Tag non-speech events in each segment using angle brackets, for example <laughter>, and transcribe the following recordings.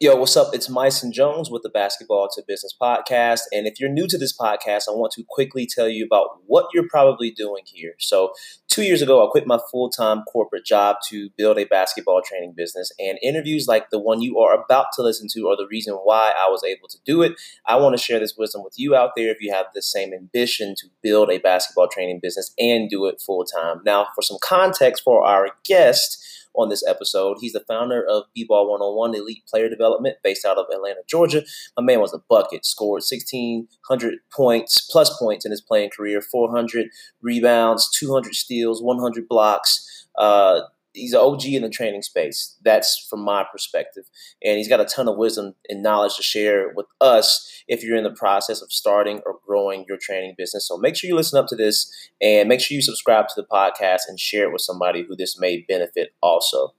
Yo, what's up? It's Myson Jones with the Basketball to Business podcast. And if you're new to this podcast, I want to quickly tell you about what you're probably doing here. So, two years ago, I quit my full time corporate job to build a basketball training business. And interviews like the one you are about to listen to are the reason why I was able to do it. I want to share this wisdom with you out there if you have the same ambition to build a basketball training business and do it full time. Now, for some context for our guest, on this episode. He's the founder of B-Ball 101 Elite Player Development based out of Atlanta, Georgia. My man was a bucket, scored 1,600 points, plus points in his playing career, 400 rebounds, 200 steals, 100 blocks. Uh, he's an OG in the training space. That's from my perspective, and he's got a ton of wisdom and knowledge to share with us if you're in the process of starting or growing your training business. So make sure you listen up to this, and make sure you subscribe to the podcast and share it with somebody who this may benefit also.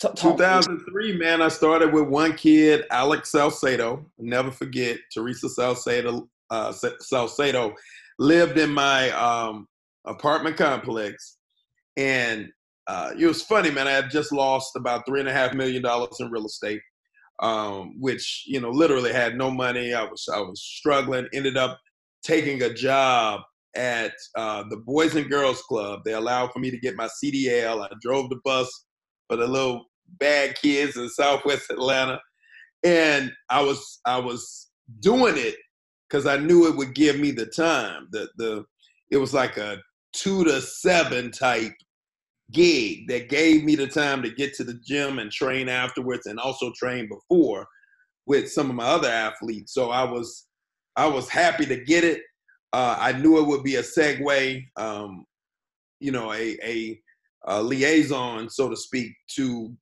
T- 2003, man, I started with one kid, Alex Salcedo. Never forget, Teresa Salcedo, uh, Salcedo lived in my um, apartment complex. And uh, it was funny, man. I had just lost about three and a half million dollars in real estate, um, which you know, literally had no money. I was I was struggling. Ended up taking a job at uh, the Boys and Girls Club. They allowed for me to get my CDL. I drove the bus for the little bad kids in Southwest Atlanta, and I was I was doing it because I knew it would give me the time. The the it was like a two to seven type gig that gave me the time to get to the gym and train afterwards, and also train before with some of my other athletes. So I was I was happy to get it. Uh, I knew it would be a segue, um, you know, a, a, a liaison, so to speak, to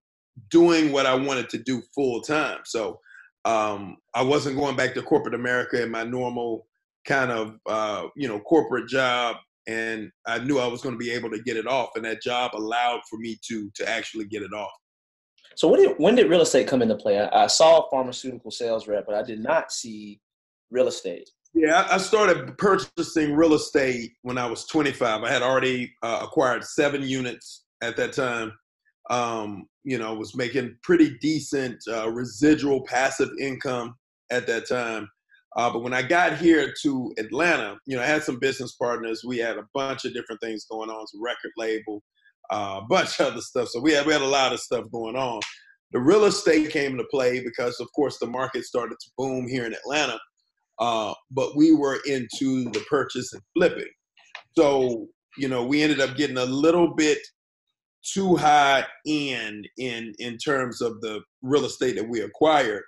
doing what I wanted to do full time. So um, I wasn't going back to corporate America in my normal kind of uh, you know corporate job, and I knew I was going to be able to get it off, and that job allowed for me to to actually get it off. So when did when did real estate come into play? I, I saw pharmaceutical sales rep, but I did not see real estate. Yeah, I started purchasing real estate when I was 25. I had already uh, acquired seven units at that time um, you know, was making pretty decent uh, residual passive income at that time. Uh, but when I got here to Atlanta, you know, I had some business partners. We had a bunch of different things going on, some record label, uh, a <laughs> bunch of other stuff. So we had we had a lot of stuff going on. The real estate came into play because, of course, the market started to boom here in Atlanta. Uh, but we were into the purchase and flipping. So, you know, we ended up getting a little bit too high end in in terms of the real estate that we acquired.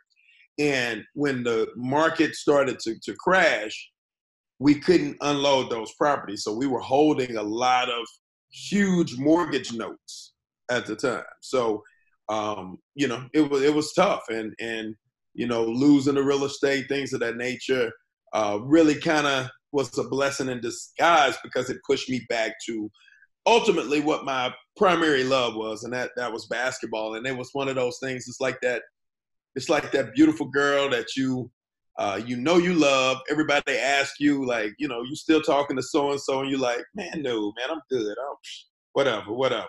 And when the market started to, to crash, we couldn't unload those properties. So we were holding a lot of huge mortgage notes at the time. So um, you know, it was it was tough and and you know, losing the real estate, things of that nature, uh, really kind of was a blessing in disguise because it pushed me back to ultimately what my primary love was, and that that was basketball. And it was one of those things. It's like that. It's like that beautiful girl that you uh, you know you love. Everybody ask you like, you know, you still talking to so and so, and you're like, man, no, man, I'm good. I'm whatever, whatever.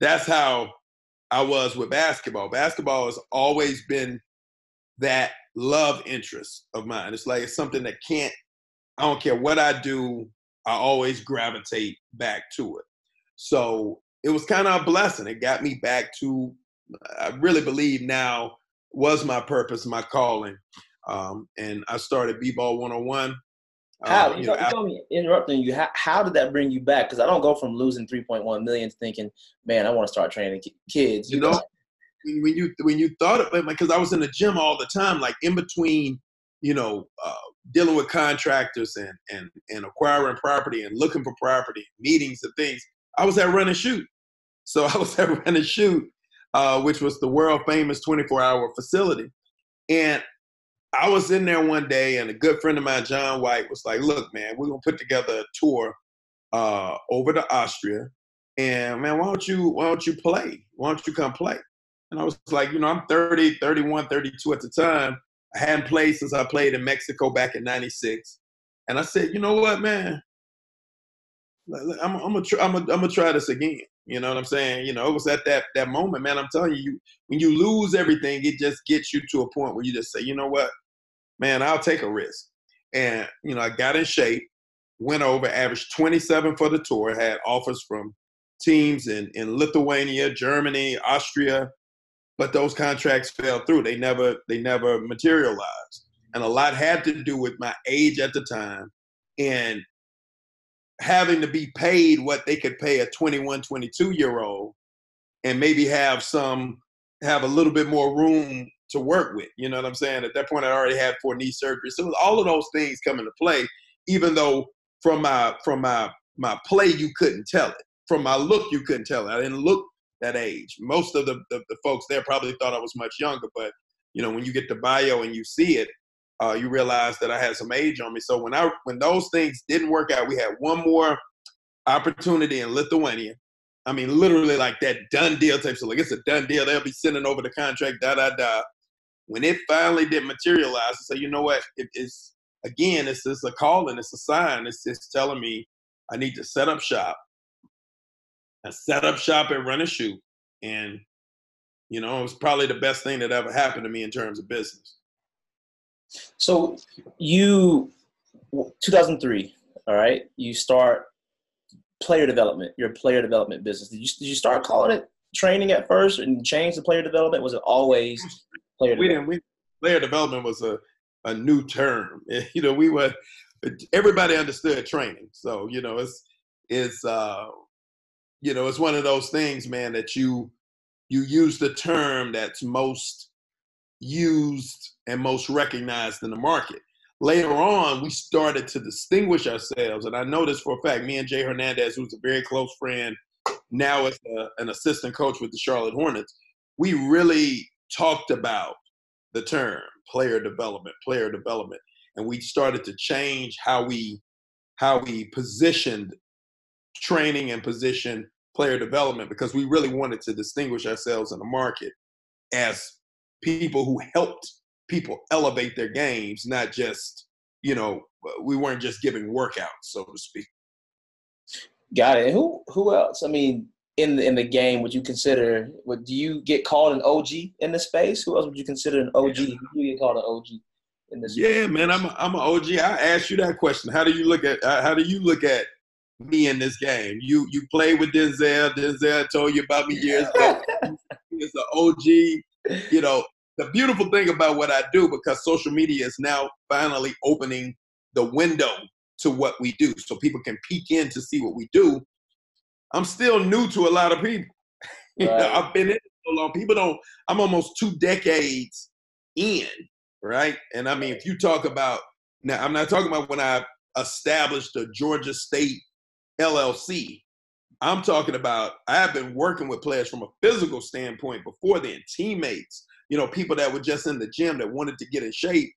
That's how I was with basketball. Basketball has always been that love interest of mine. It's like it's something that can't. I don't care what I do. I always gravitate back to it. So it was kind of a blessing. It got me back to, I really believe now was my purpose, my calling. Um, and I started B-Ball 101. How, uh, you, know, me interrupting you, how, how did that bring you back? Because I don't go from losing 3.1 million thinking, man, I want to start training kids. You, you know, know, when you when you thought of it, because I was in the gym all the time, like in between, you know, uh, dealing with contractors and and and acquiring property and looking for property, meetings and things. I was at Run and Shoot. So <laughs> I was at Run and Shoot, uh, which was the world famous 24 hour facility. And I was in there one day, and a good friend of mine, John White, was like, Look, man, we're going to put together a tour uh, over to Austria. And man, why don't you why don't you play? Why don't you come play? And I was like, you know, I'm 30, 31, 32 at the time. I hadn't played since I played in Mexico back in '96, and I said, you know what, man, I'm, gonna try, I'm gonna, I'm gonna try this again. You know what I'm saying? You know, it was at that that moment, man. I'm telling you, you, when you lose everything, it just gets you to a point where you just say, you know what, man, I'll take a risk. And you know, I got in shape, went over, averaged 27 for the tour, had offers from teams in in Lithuania, Germany, Austria, but those contracts fell through. They never they never materialized, and a lot had to do with my age at the time and having to be paid what they could pay a 21, 22 year old and maybe have some, have a little bit more room to work with. You know what I'm saying? At that point, I already had four knee surgeries. So all of those things come into play, even though from my, from my, my play, you couldn't tell it. From my look, you couldn't tell it. I didn't look that age. Most of the, the, the folks there probably thought I was much younger, but you know, when you get the bio and you see it, uh, you realize that I had some age on me. So when I when those things didn't work out, we had one more opportunity in Lithuania. I mean, literally like that done deal type. So like it's a done deal. They'll be sending over the contract. Da da da. When it finally did materialize, I said, you know what? It, it's again, it's just a calling. It's a sign. It's just telling me I need to set up shop. I set up shop and Run and Shoot, and you know, it was probably the best thing that ever happened to me in terms of business. So you, 2003, all right, you start player development, your player development business. Did you, did you start calling it training at first and change the player development? Was it always player we Didn't, we, player development was a, a new term. <laughs> You know, we were, everybody understood training. So, you know, it's, it's, uh, you know, it's one of those things, man, that you, you use the term that's most used and most recognized in the market. Later on, we started to distinguish ourselves, and I know this for a fact. Me and Jay Hernandez, who's a very close friend, now is a, an assistant coach with the Charlotte Hornets. We really talked about the term player development, player development, and we started to change how we how we positioned training and position player development because we really wanted to distinguish ourselves in the market as people who helped people elevate their games, not just, you know, we weren't just giving workouts, so to speak. Got it. who who else? I mean, in the, in the game, would you consider? Would do you get called an OG in the space? Who else would you consider an OG? Who you get called an OG in this? Yeah, space? man, I'm a, I'm an OG. I asked you that question. How do you look at uh, how do you look at me in this game? You you played with Denzel. Denzel told you about me years ago. He's an OG <laughs> you know, the beautiful thing about what I do, because social media is now finally opening the window to what we do so people can peek in to see what we do. I'm still new to a lot of people. Right. <laughs> you know, I've been in it so long. People don't, I'm almost two decades in, right? And I mean, if you talk about, now I'm not talking about when I established a Georgia State LLC. I'm talking about I've been working with players from a physical standpoint before then, teammates, you know, people that were just in the gym that wanted to get in shape,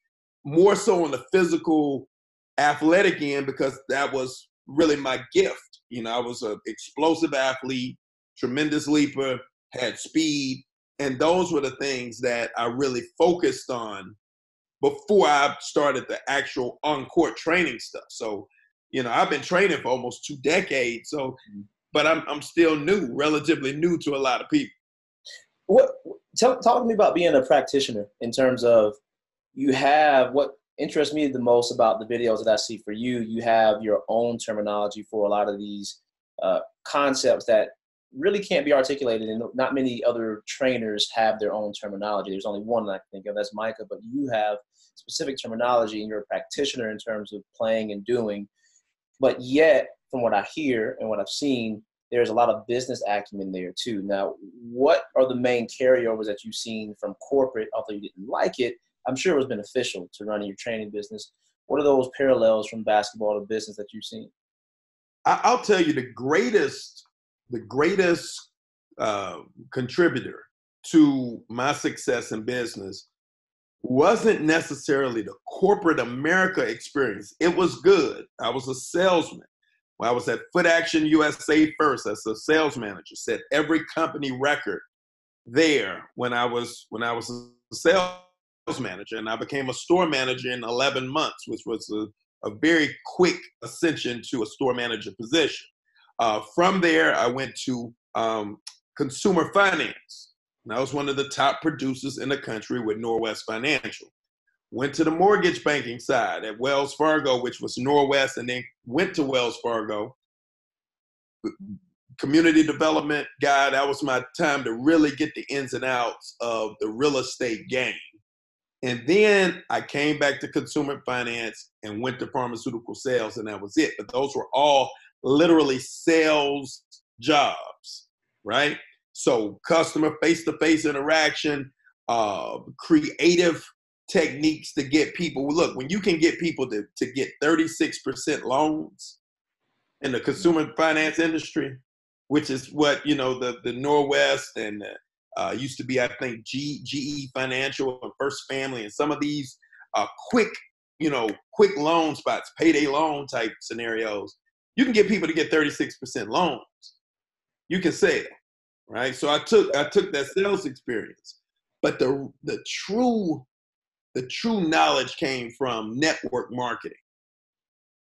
more so on the physical athletic end because that was really my gift. You know, I was an explosive athlete, tremendous leaper, had speed, and those were the things that I really focused on before I started the actual on-court training stuff. So, you know, I've been training for almost two decades. So mm-hmm but I'm I'm still new, relatively new to a lot of people. What tell, talk to me about being a practitioner in terms of you have what interests me the most about the videos that I see for you. You have your own terminology for a lot of these uh, concepts that really can't be articulated, and not many other trainers have their own terminology. There's only one I can think of, that's Micah, but you have specific terminology, and you're a practitioner in terms of playing and doing. But yet, from what I hear and what I've seen, there's a lot of business acumen there too. Now, what are the main carryovers that you've seen from corporate, although you didn't like it? I'm sure it was beneficial to running your training business. What are those parallels from basketball to business that you've seen? I'll tell you the greatest, the greatest uh, contributor to my success in business wasn't necessarily the corporate America experience. It was good. I was a salesman. When I was at Foot Action USA first as a sales manager, set every company record there when I was when I was a sales manager, and I became a store manager in 11 months, which was a, a very quick ascension to a store manager position. Uh, from there, I went to um, consumer finance. And I was one of the top producers in the country with Norwest Financial. Went to the mortgage banking side at Wells Fargo, which was Norwest, and then went to Wells Fargo. Community development guy, that was my time to really get the ins and outs of the real estate game. And then I came back to consumer finance and went to pharmaceutical sales, and that was it. But those were all literally sales jobs, right? So customer face-to-face interaction, uh, creative techniques to get people. Look, when you can get people to, to get 36% loans in the consumer finance industry, which is what, you know, the, the Norwest and uh, used to be, I think, G, GE Financial and First Family and some of these uh, quick, you know, quick loan spots, payday loan type scenarios you can get people to get 36% loans. You can sell, right? So I took I took that sales experience, but the the true the true knowledge came from network marketing,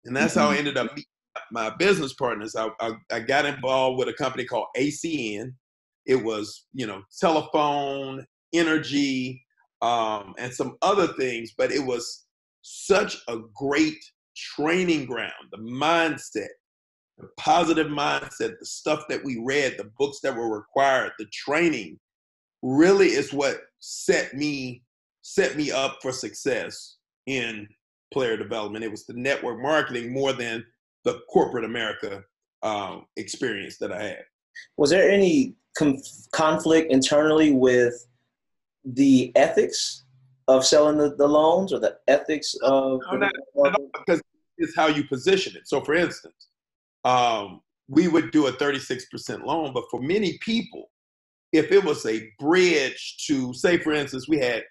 and that's mm-hmm. how I mm-hmm. ended up meeting my business partners. I, I I got involved with a company called ACN. It was you know telephone, energy, um, and some other things, but it was such a great training ground. The mindset, the positive mindset, the stuff that we read, the books that were required, the training really is what set me set me up for success in player development. It was the network marketing more than the corporate America um, experience that I had. Was there any com- conflict internally with the ethics of selling the, the loans or the ethics of no, not, not because it's how you position it. So, for instance, um, we would do a 36% loan. But for many people, if it was a bridge to, say, for instance, we had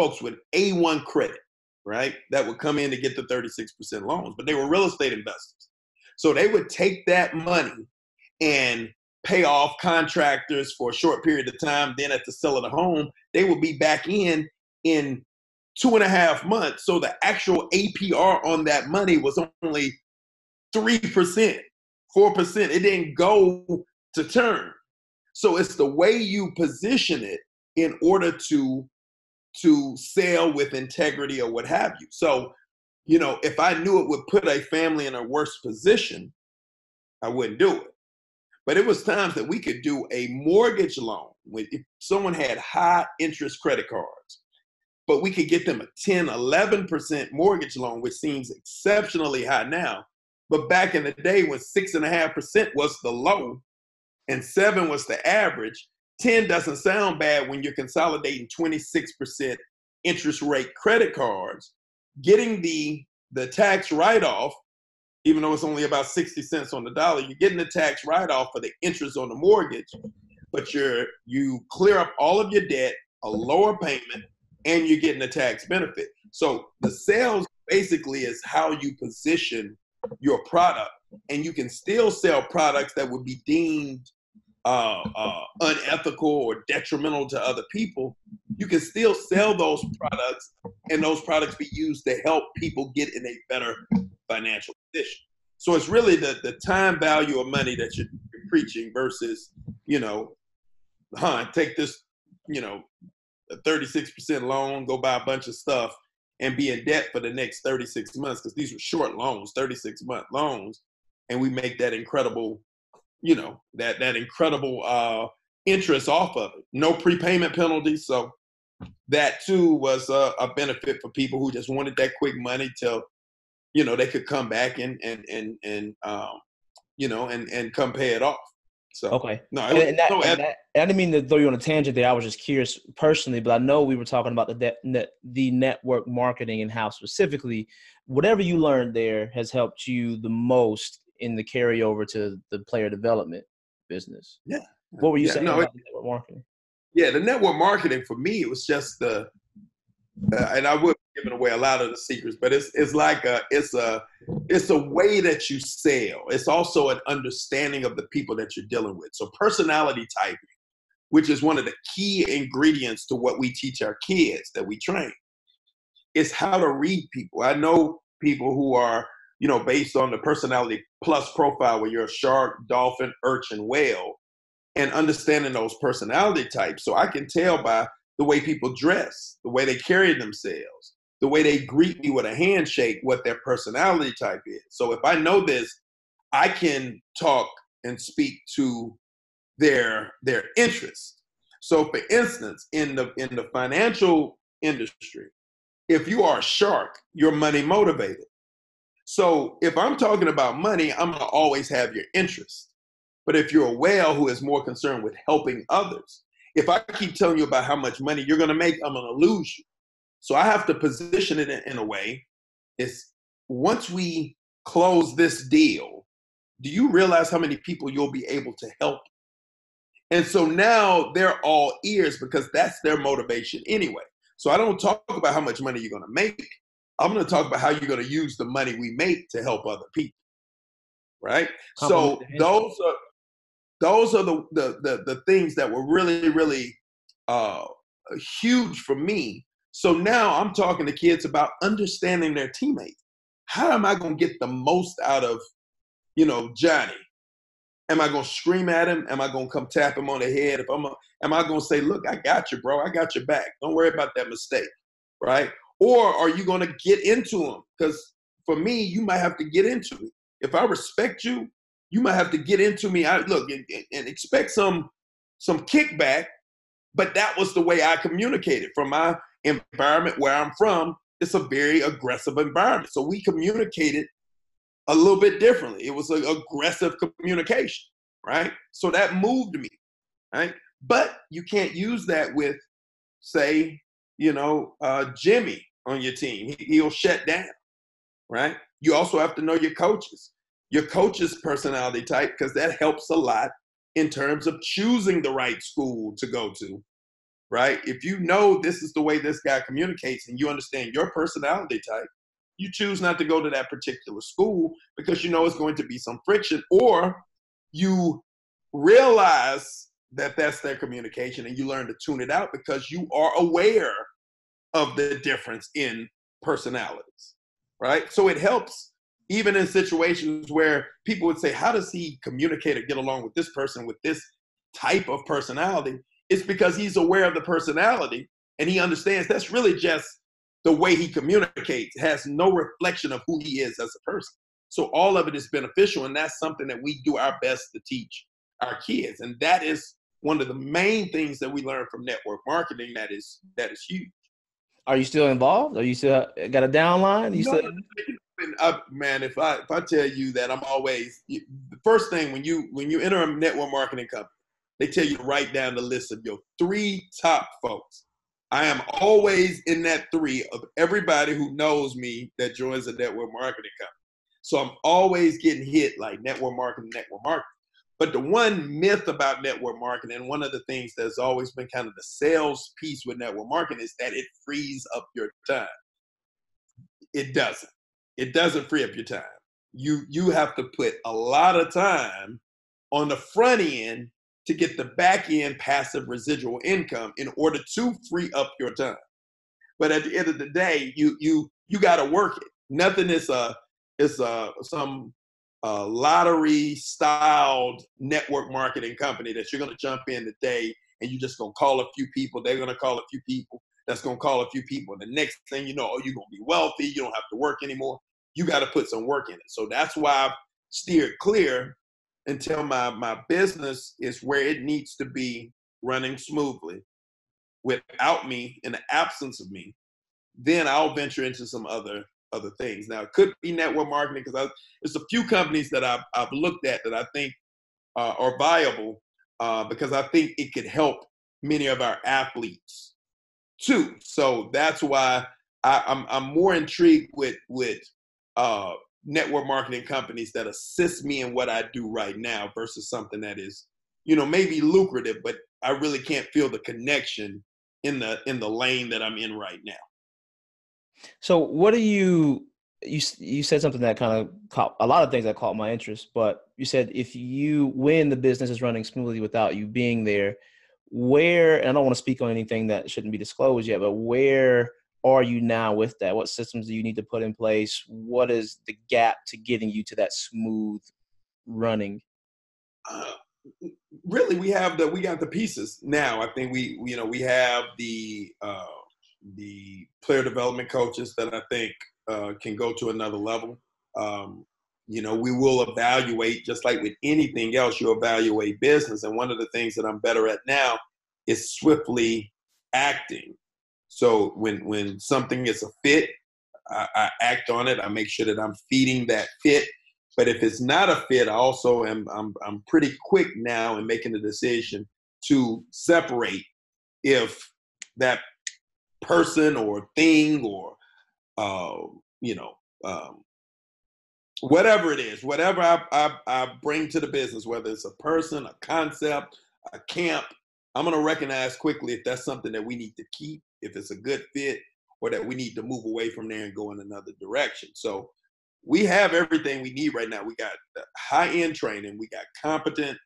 folks with A1 credit, right, that would come in to get the 36% loans, but they were real estate investors. So they would take that money and pay off contractors for a short period of time. Then at the sale of the home, they would be back in in two and a half months. So the actual APR on that money was only 3%. 4%. It didn't go to turn. So it's the way you position it in order to to sell with integrity or what have you. So, you know, if I knew it would put a family in a worse position, I wouldn't do it. But it was times that we could do a mortgage loan when if someone had high interest credit cards, but we could get them a 10, 11% mortgage loan, which seems exceptionally high now. But back in the day when six and a half percent was the low and seven was the average, 10 doesn't sound bad when you're consolidating 26% interest rate credit cards. Getting the the tax write-off, even though it's only about 60 cents on the dollar, you're getting the tax write-off for the interest on the mortgage, but you're you clear up all of your debt, a lower payment, and you're getting a tax benefit. So the sales basically is how you position your product, and you can still sell products that would be deemed uh, uh, unethical or detrimental to other people. You can still sell those products, and those products be used to help people get in a better financial position. So it's really the the time value of money that you're preaching versus, you know, huh, take this, you know, a 36% loan, go buy a bunch of stuff and be in debt for the next 36 months because these were short loans, 36 month loans, and we make that incredible, you know, that that incredible uh, interest off of it. No prepayment penalties, so that too was a, a benefit for people who just wanted that quick money till, you know, they could come back and and and and um, you know, and and come pay it off. So okay, no, and, and, that, no and, that, I didn't mean to throw you on a tangent there. I was just curious personally, but I know we were talking about the net, the network marketing and how specifically whatever you learned there has helped you the most in the carryover to the player development business. Yeah. What were you yeah, saying no, about it, network marketing? Yeah, the network marketing for me, it was just the, uh, and I would be giving away a lot of the secrets, but it's it's like a it's a it's a way that you sell. It's also an understanding of the people that you're dealing with. So personality typing, which is one of the key ingredients to what we teach our kids that we train. is how to read people. I know people who are, you know, based on the personality plus profile where you're a shark, dolphin, urchin, whale, and understanding those personality types. So I can tell by the way people dress, the way they carry themselves, the way they greet me with a handshake, what their personality type is. So if I know this, I can talk and speak to their their interests. So for instance, in the in the financial industry, if you are a shark, you're money motivated. So if I'm talking about money, I'm gonna always have your interest. But if you're a whale who is more concerned with helping others, if I keep telling you about how much money you're gonna make, I'm gonna lose you. So I have to position it in, a way. Is once we close this deal, do you realize how many people you'll be able to help? And so now they're all ears because that's their motivation anyway. So I don't talk about how much money you're to make. I'm going to talk about how you're going to use the money we make to help other people. Right? So those are those are the, the the the, things that were really really uh, huge for me. So now I'm talking to kids about understanding their teammates. How am I going to get the most out of you know, Johnny? Am I gonna scream at him? Am I gonna come tap him on the head? If I'm, a, am I gonna say, "Look, I got you, bro. I got your back. Don't worry about that mistake," right? Or are you gonna get into them? Because for me, you might have to get into me. If I respect you, you might have to get into me. I look and, and expect some some kickback, but that was the way I communicated from my environment where I'm from. It's a very aggressive environment, so we communicated a little bit differently. It was an aggressive communication, right? So that moved me, right? But you can't use that with, say, you know, uh, Jimmy on your team. He, he'll shut down, right? You also have to know your coaches, your coach's personality type, because that helps a lot in terms of choosing the right school to go to, right? If you know this is the way this guy communicates and you understand your personality type, you choose not to go to that particular school because you know it's going to be some friction, or you realize that that's their communication and you learn to tune it out because you are aware of the difference in personalities, right? So it helps even in situations where people would say, How does he communicate or get along with this person with this type of personality? It's because he's aware of the personality and he understands that's really just the way he communicates has no reflection of who he is as a person. So all of it is beneficial, and that's something that we do our best to teach our kids. And that is one of the main things that we learn from network marketing that is that is huge. Are you still involved? Are you still got a downline? You no, still I, man, if I if I tell you that I'm always the first thing when you when you enter a network marketing company, they tell you to write down the list of your three top folks I am always in that three of everybody who knows me that joins a network marketing company. So I'm always getting hit like network marketing, network marketing. But the one myth about network marketing, and one of the things that's always been kind of the sales piece with network marketing, is that it frees up your time. It doesn't. It doesn't free up your time. You you have to put a lot of time on the front end to get the back end passive residual income in order to free up your time. But at the end of the day, you you you got to work it. Nothing is a is a some uh, lottery styled network marketing company that you're going to jump in today and you're just going to call a few people. They're going to call a few people. That's going to call a few people. And the next thing you know, oh, you're going to be wealthy. You don't have to work anymore. You got to put some work in it. So that's why I've steered clear until my my business is where it needs to be running smoothly without me in the absence of me then i'll venture into some other other things now it could be network marketing because there's a few companies that I've, I've looked at that i think uh, are viable uh, because i think it could help many of our athletes too so that's why I, am I'm, I'm more intrigued with with uh, network marketing companies that assist me in what I do right now versus something that is, you know, maybe lucrative, but I really can't feel the connection in the in the lane that I'm in right now. So what do you you you said something that kind of caught a lot of things that caught my interest, but you said if you when the business is running smoothly without you being there, where and I don't want to speak on anything that shouldn't be disclosed yet, but where are you now with that? What systems do you need to put in place? What is the gap to getting you to that smooth running? Uh, really, we have the we got the pieces now. I think we you know we have the uh, the player development coaches that I think uh, can go to another level. Um, you know, we will evaluate just like with anything else. You evaluate business, and one of the things that I'm better at now is swiftly acting. So when when something is a fit, I, I act on it. I make sure that I'm feeding that fit. But if it's not a fit, I also am I'm I'm pretty quick now in making the decision to separate if that person or thing or uh, you know um, whatever it is, whatever I, I, I bring to the business, whether it's a person, a concept, a camp, I'm going to recognize quickly if that's something that we need to keep, if it's a good fit, or that we need to move away from there and go in another direction. So we have everything we need right now. We got high end training, we got competent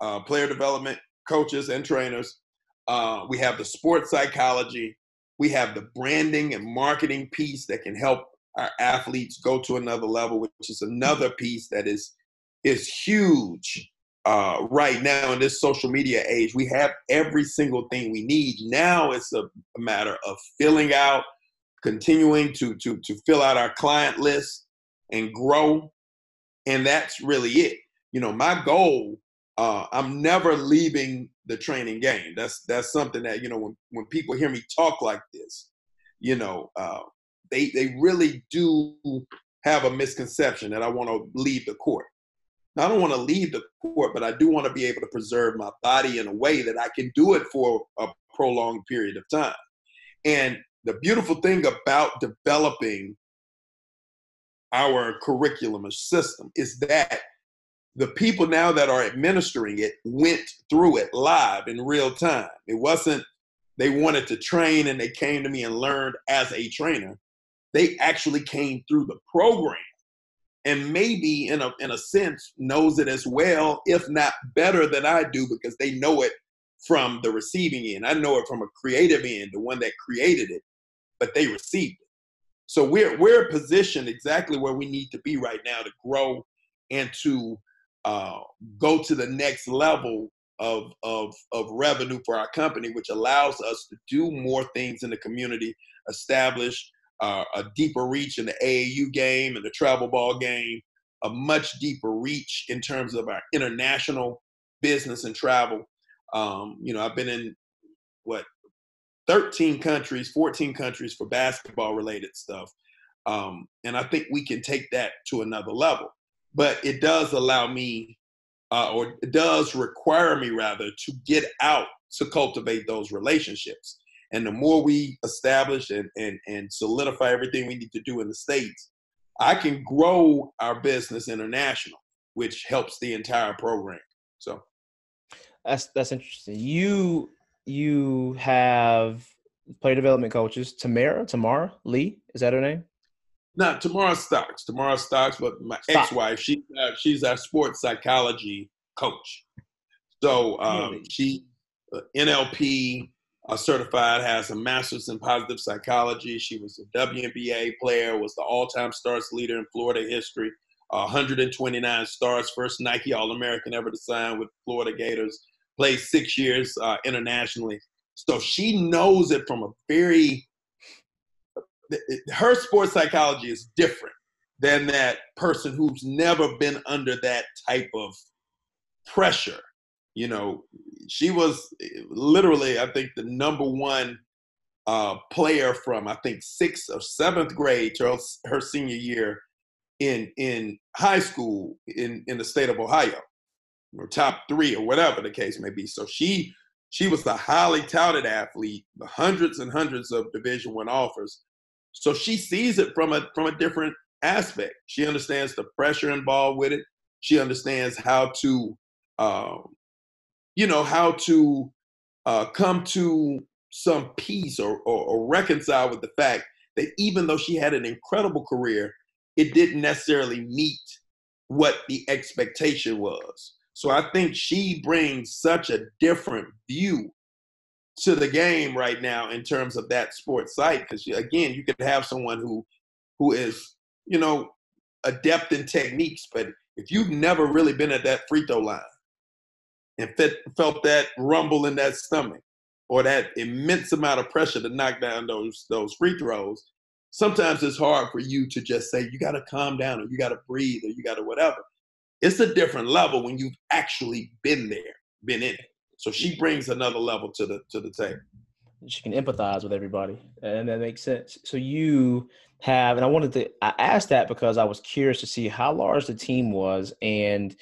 uh, player development coaches and trainers. Uh, we have the sports psychology. We have the branding and marketing piece that can help our athletes go to another level, which is another piece that is is huge uh, right now in this social media age. We have every single thing we need. Now it's a, matter of filling out, continuing to to to fill out our client list and grow, and that's really it. You know, my goal. Uh, I'm never leaving the training game. That's that's something that you know when when people hear me talk like this, you know, uh, they they really do have a misconception that I want to leave the court. Now, I don't want to leave the court, but I do want to be able to preserve my body in a way that I can do it for a prolonged period of time. And the beautiful thing about developing our curriculum or system is that the people now that are administering it went through it live in real time. It wasn't they wanted to train and they came to me and learned as a trainer they actually came through the program and maybe in a in a sense knows it as well, if not better than I do, because they know it from the receiving end. I know it from a creative end, the one that created it, but they received it. So we're we're positioned exactly where we need to be right now to grow and to uh, go to the next level of, of of revenue for our company, which allows us to do more things in the community, establish uh, a deeper reach in the AAU game and the travel ball game, a much deeper reach in terms of our international business and travel. Um, you know, I've been in what 13 countries, 14 countries for basketball related stuff. Um, and I think we can take that to another level. But it does allow me, uh, or it does require me rather, to get out to cultivate those relationships. And the more we establish and, and, and solidify everything we need to do in the States, I can grow our business international, which helps the entire program. So that's that's interesting. You you have player development coaches, Tamara, Tamara Lee, is that her name? Not Tamara Stocks. Tamara Stocks, but my Stock. ex-wife, she uh, she's our sports psychology coach. So um, really? she uh, NLP, uh, certified, has a master's in positive psychology. She was a WNBA player, was the all-time stars leader in Florida history. Uh, 129 stars, first Nike All-American ever to sign with Florida Gators. Played six years uh, internationally, so she knows it from a very. Her sports psychology is different than that person who's never been under that type of pressure you know, she was literally, I think, the number one uh, player from I think sixth or seventh grade to her senior year in in high school in in the state of Ohio, or top three or whatever the case may be. So she she was a highly touted athlete, the hundreds and hundreds of Division One offers. So she sees it from a from a different aspect. She understands the pressure involved with it. She understands how to um, you know, how to uh, come to some peace or, or, or reconcile with the fact that even though she had an incredible career, it didn't necessarily meet what the expectation was. So I think she brings such a different view to the game right now in terms of that sports psych because again you could have someone who who is you know adept in techniques but if you've never really been at that free throw line and fit, felt that rumble in that stomach or that immense amount of pressure to knock down those those free throws sometimes it's hard for you to just say you got to calm down or you got to breathe or you got to whatever. It's a different level when you've actually been there been in it so she brings another level to the to the table. She can empathize with everybody, and that makes sense. So you have, and I wanted to, I asked that because I was curious to see how large the team was, and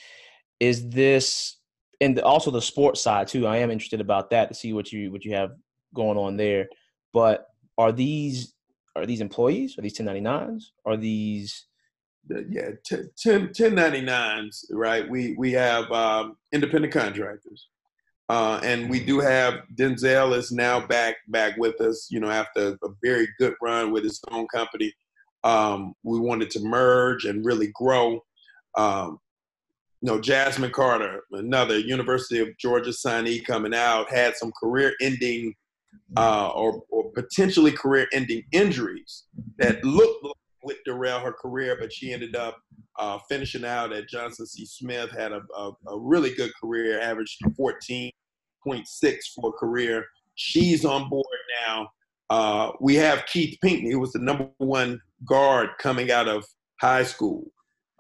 is this, and also the sports side too. I am interested about that to see what you what you have going on there. But are these are these employees? Are these 1099s? Are these yeah 10, 10, 1099s right we we have um, independent contractors uh, and we do have Denzel is now back back with us. You know, after a very good run with his own company, um, we wanted to merge and really grow. Um, you know, Jasmine Carter, another University of Georgia signee coming out, had some career-ending uh, or, or potentially career-ending injuries that looked would derail her career, but she ended up uh, finishing out at Johnson C. Smith. Had a, a, a really good career, averaged 14.6 for a career. She's on board now. Uh, we have Keith Pinkney, who was the number one guard coming out of high school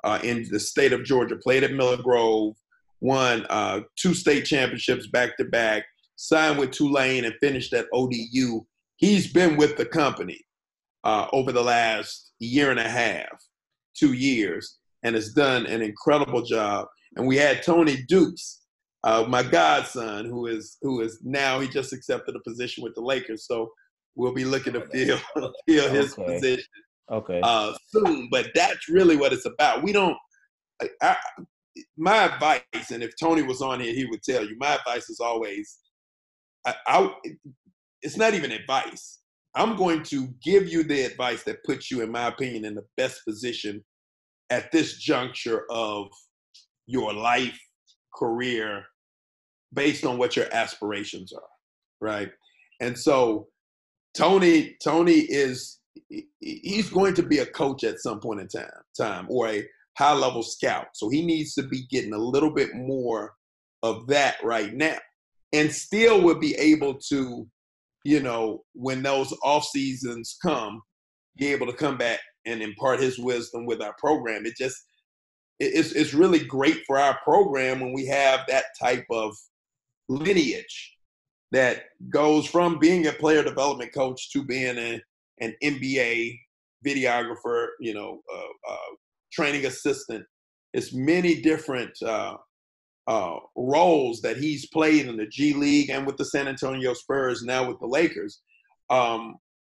uh, in the state of Georgia, played at Miller Grove, won uh, two state championships back to back, signed with Tulane, and finished at ODU. He's been with the company uh, over the last year and a half, two years, and has done an incredible job. And we had Tony Dukes, uh, my godson, who is who is now he just accepted a position with the Lakers, so we'll be looking to fill <laughs> fill his okay. position okay uh, soon. But that's really what it's about. We don't. I, my advice, and if Tony was on here, he would tell you. My advice is always, I, I, it's not even advice. I'm going to give you the advice that puts you, in my opinion, in the best position at this juncture of your life, career, based on what your aspirations are, right? And so Tony Tony is he's going to be a coach at some point in time, time or a high level scout. So he needs to be getting a little bit more of that right now, and still will be able to, you know, when those off seasons come, be able to come back and impart his wisdom with our program. It just it's it's really great for our program when we have that type of lineage that goes from being a player development coach to being a, an NBA videographer, you know, uh, uh, training assistant. It's many different uh, uh, roles that he's played in the G League and with the San Antonio Spurs, now with the Lakers. Um,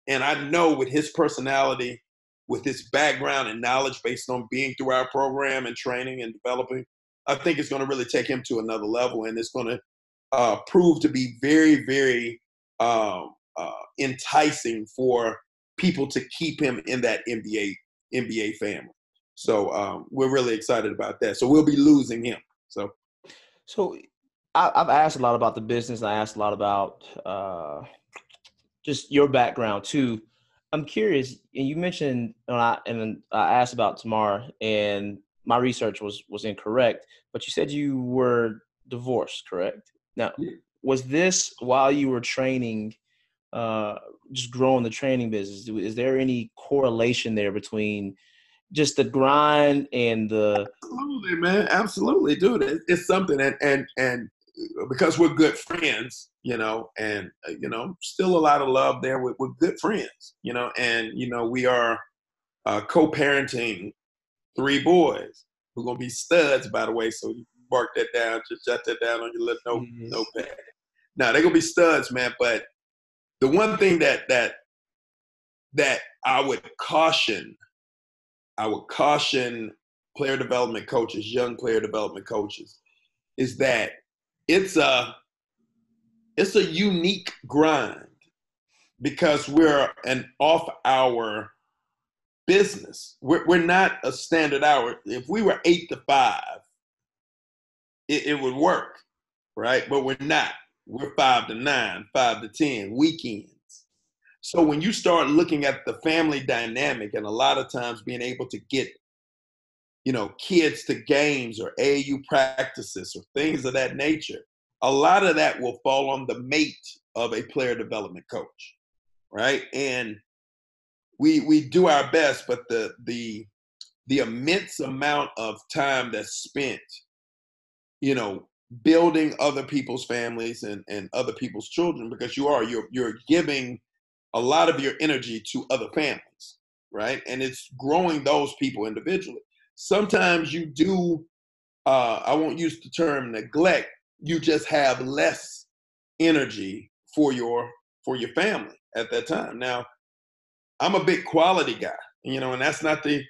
and I know with his personality, with his background and knowledge based on being through our program and training and developing, I think it's going to really take him to another level, and it's going to uh, proved to be very, very um, uh, enticing for people to keep him in that NBA NBA family. So um, we're really excited about that. So we'll be losing him. So, so I, have asked a lot about the business. I asked a lot about uh, just your background too. I'm curious, and you mentioned, and I, and I asked about Tamar, and my research was was incorrect. But you said you were divorced, correct? Now, was this while you were training, uh, just growing the training business? Is there any correlation there between just the grind and the? Absolutely, man. Absolutely, dude. It's something, and and and because we're good friends, you know, and uh, you know, still a lot of love there. We're, we're good friends, you know, and you know, we are uh, co-parenting three boys who are gonna be studs, by the way. So mark that down. Just jot that down on your little note, mm-hmm. notepad. Now they're gonna be studs, man. But the one thing that that that I would caution, I would caution player development coaches, young player development coaches, is that it's a it's a unique grind because we're an off hour business. We're, we're not a standard hour. If we were eight to five, it, it would work, right? But we're not. we're five to nine, five to 10, weekends. So when you start looking at the family dynamic and a lot of times being able to get, you know, kids to games or AAU practices or things of that nature, a lot of that will fall on the mate of a player development coach, right? And we we do our best, but the the the immense amount of time that's spent, you know, building other people's families and, and other people's children because you are you're you're giving a lot of your energy to other families right? And it's growing those people individually. Sometimes you do uh, i won't use the term neglect you just have less energy for your for your family at that time. Now i'm a big quality guy you know and that's not the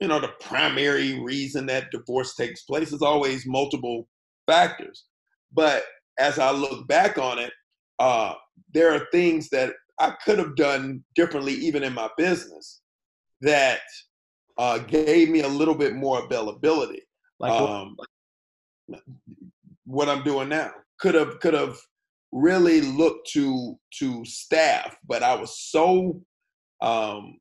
you know the primary reason that divorce takes place. Is always multiple factors. But as I look back on it, uh, there are things that I could have done differently, even in my business, that uh, gave me a little bit more availability. Like um, what I'm doing now could have could have really looked to to staff, but I was so um,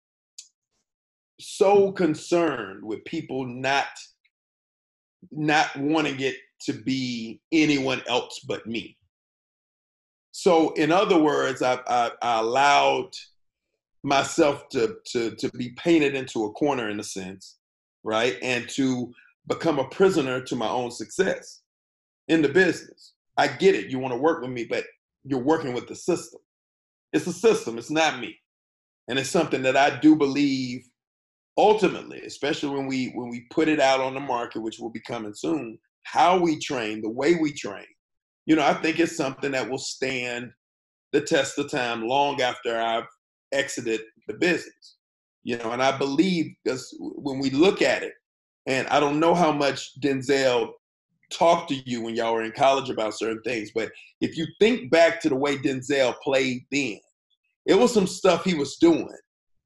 so concerned with people not not wanting it to be anyone else but me. So, in other words, I, I, I allowed myself to, to, to be painted into a corner in a sense, right? And to become a prisoner to my own success in the business. I get it. You want to work with me, but you're working with the system. It's a system, it's not me. And it's something that I do believe ultimately, especially when we when we put it out on the market, which will be coming soon, how we train, the way we train, you know, I think it's something that will stand the test of time long after I've exited the business. You know, and I believe because when we look at it, and I don't know how much Denzel talked to you when y'all were in college about certain things, but if you think back to the way Denzel played then, it was some stuff he was doing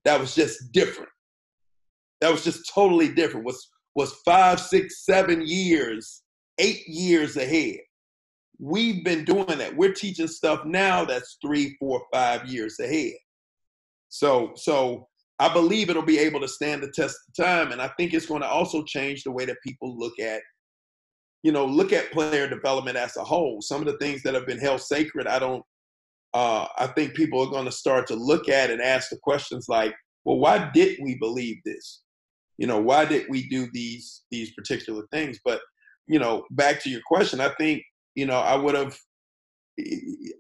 that was just different. That was just totally different. Was was five, six, seven years eight years ahead. We've been doing that. We're teaching stuff now that's three, four, five years ahead. So, so I believe it'll be able to stand the test of time, and I think it's going to also change the way that people look at, you know, look at player development as a whole. Some of the things that have been held sacred, I don't. Uh, I think people are going to start to look at and ask the questions like, well, why did we believe this? You know, why did we do these these particular things? But you know, back to your question, I think, you know, I would have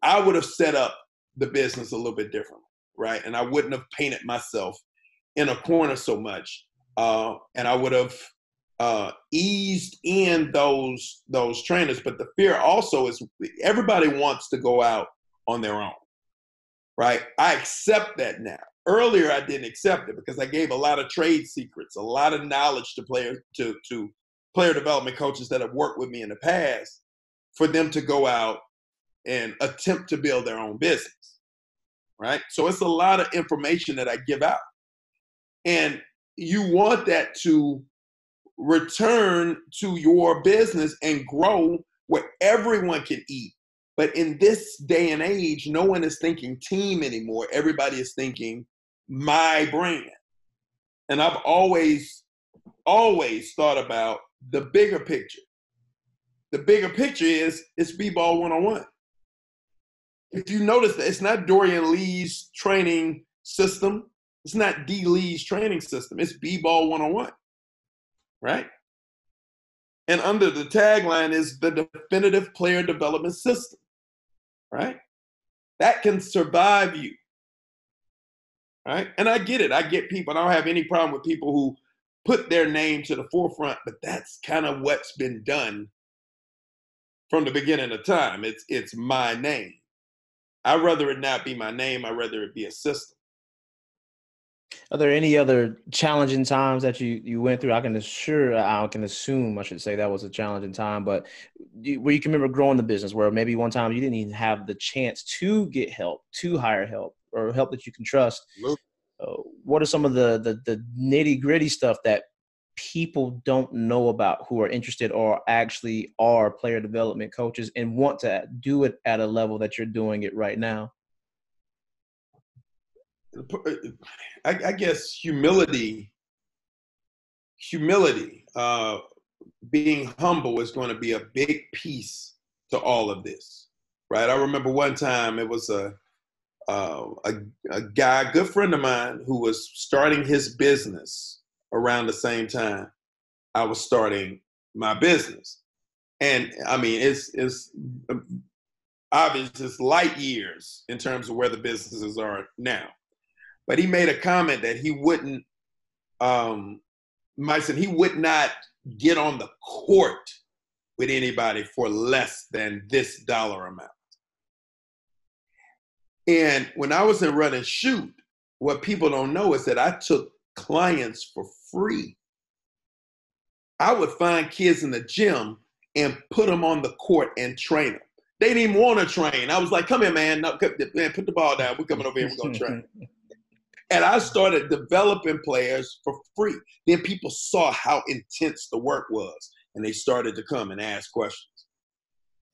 I would have set up the business a little bit differently, right? And I wouldn't have painted myself in a corner so much. Uh, and I would have uh, eased in those those trainers. But the fear also is everybody wants to go out on their own, right? I accept that now. Earlier, I didn't accept it because I gave a lot of trade secrets, a lot of knowledge to players to to player development coaches that have worked with me in the past for them to go out and attempt to build their own business. Right? So it's a lot of information that I give out. And you want that to return to your business and grow where everyone can eat. But in this day and age, no one is thinking team anymore. Everybody is thinking my brand. And I've always, always thought about the bigger picture. The bigger picture is it's B-ball one-on-one. If you notice that it's not Dorian Lee's training system, it's not D Lee's training system, it's B-ball one-on-one. Right? And under the tagline is the definitive player development system. Right? That can survive you. Right? And I get it. I get people. I don't have any problem with people who put their name to the forefront, but that's kind of what's been done from the beginning of time. It's it's my name. I'd rather it not be my name. I'd rather it be a system. Are there any other challenging times that you you went through? I can assure, I can assume, I should say, that was a challenging time. But where you can remember growing the business, where maybe one time you didn't even have the chance to get help, to hire help, or help that you can trust. Uh, what are some of the the, the nitty gritty stuff that people don't know about who are interested or actually are player development coaches and want to do it at a level that you're doing it right now? I, I guess humility, humility, uh, being humble is going to be a big piece to all of this, right? I remember one time it was a uh, a, a guy, a good friend of mine, who was starting his business around the same time I was starting my business. And I mean, it's it's obvious it's light years in terms of where the businesses are now. But he made a comment that he wouldn't, um, said he would not get on the court with anybody for less than this dollar amount. And when I was in run and shoot, what people don't know is that I took clients for free. I would find kids in the gym and put them on the court and train them. They didn't even want to train. I was like, come here, man. No, man, put the ball down. We're coming over here. We're going to train. <laughs> and I started developing players for free. Then people saw how intense the work was, and they started to come and ask questions.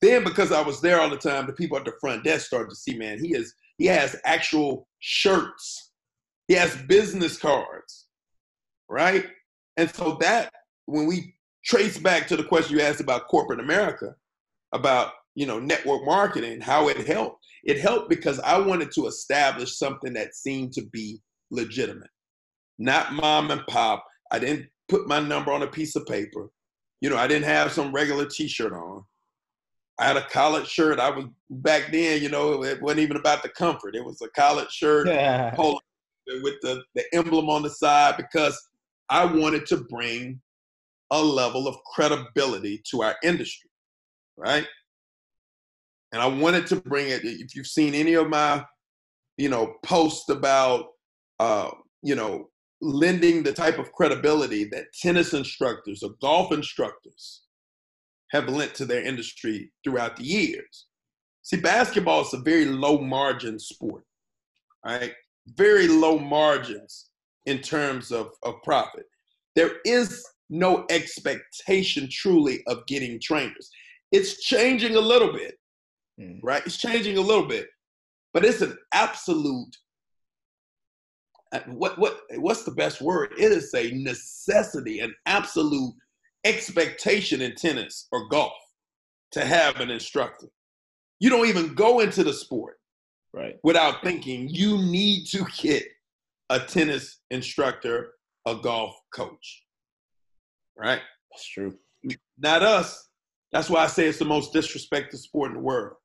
Then, because I was there all the time, the people at the front desk started to see, man, he is he has actual shirts. He has business cards, right? And so that when we trace back to the question you asked about corporate America, about you know network marketing, how it helped. It helped because I wanted to establish something that seemed to be legitimate, not mom and pop. I didn't put my number on a piece of paper. You know, I didn't have some regular T-shirt on. I had a collared shirt. I was back then, you know, it wasn't even about the comfort. It was a collared shirt <laughs> yeah. With the, the emblem on the side because I wanted to bring a level of credibility to our industry, right? And I wanted to bring it. If you've seen any of my, you know, posts about, uh, you know, lending the type of credibility that tennis instructors or golf instructors have lent to their industry throughout the years. See, basketball is a very low margin sport, right? Very low margins in terms of, of profit. There is no expectation truly of getting trainers. It's changing a little bit, mm. right? It's changing a little bit, but it's an absolute. Uh, what what what's the best word? It is a necessity, an absolute expectation in tennis or golf to have an instructor. You don't even go into the sport right without thinking you need to get a tennis instructor, a golf coach. Right? That's true. Not us. That's why I say it's the most disrespected sport in the world.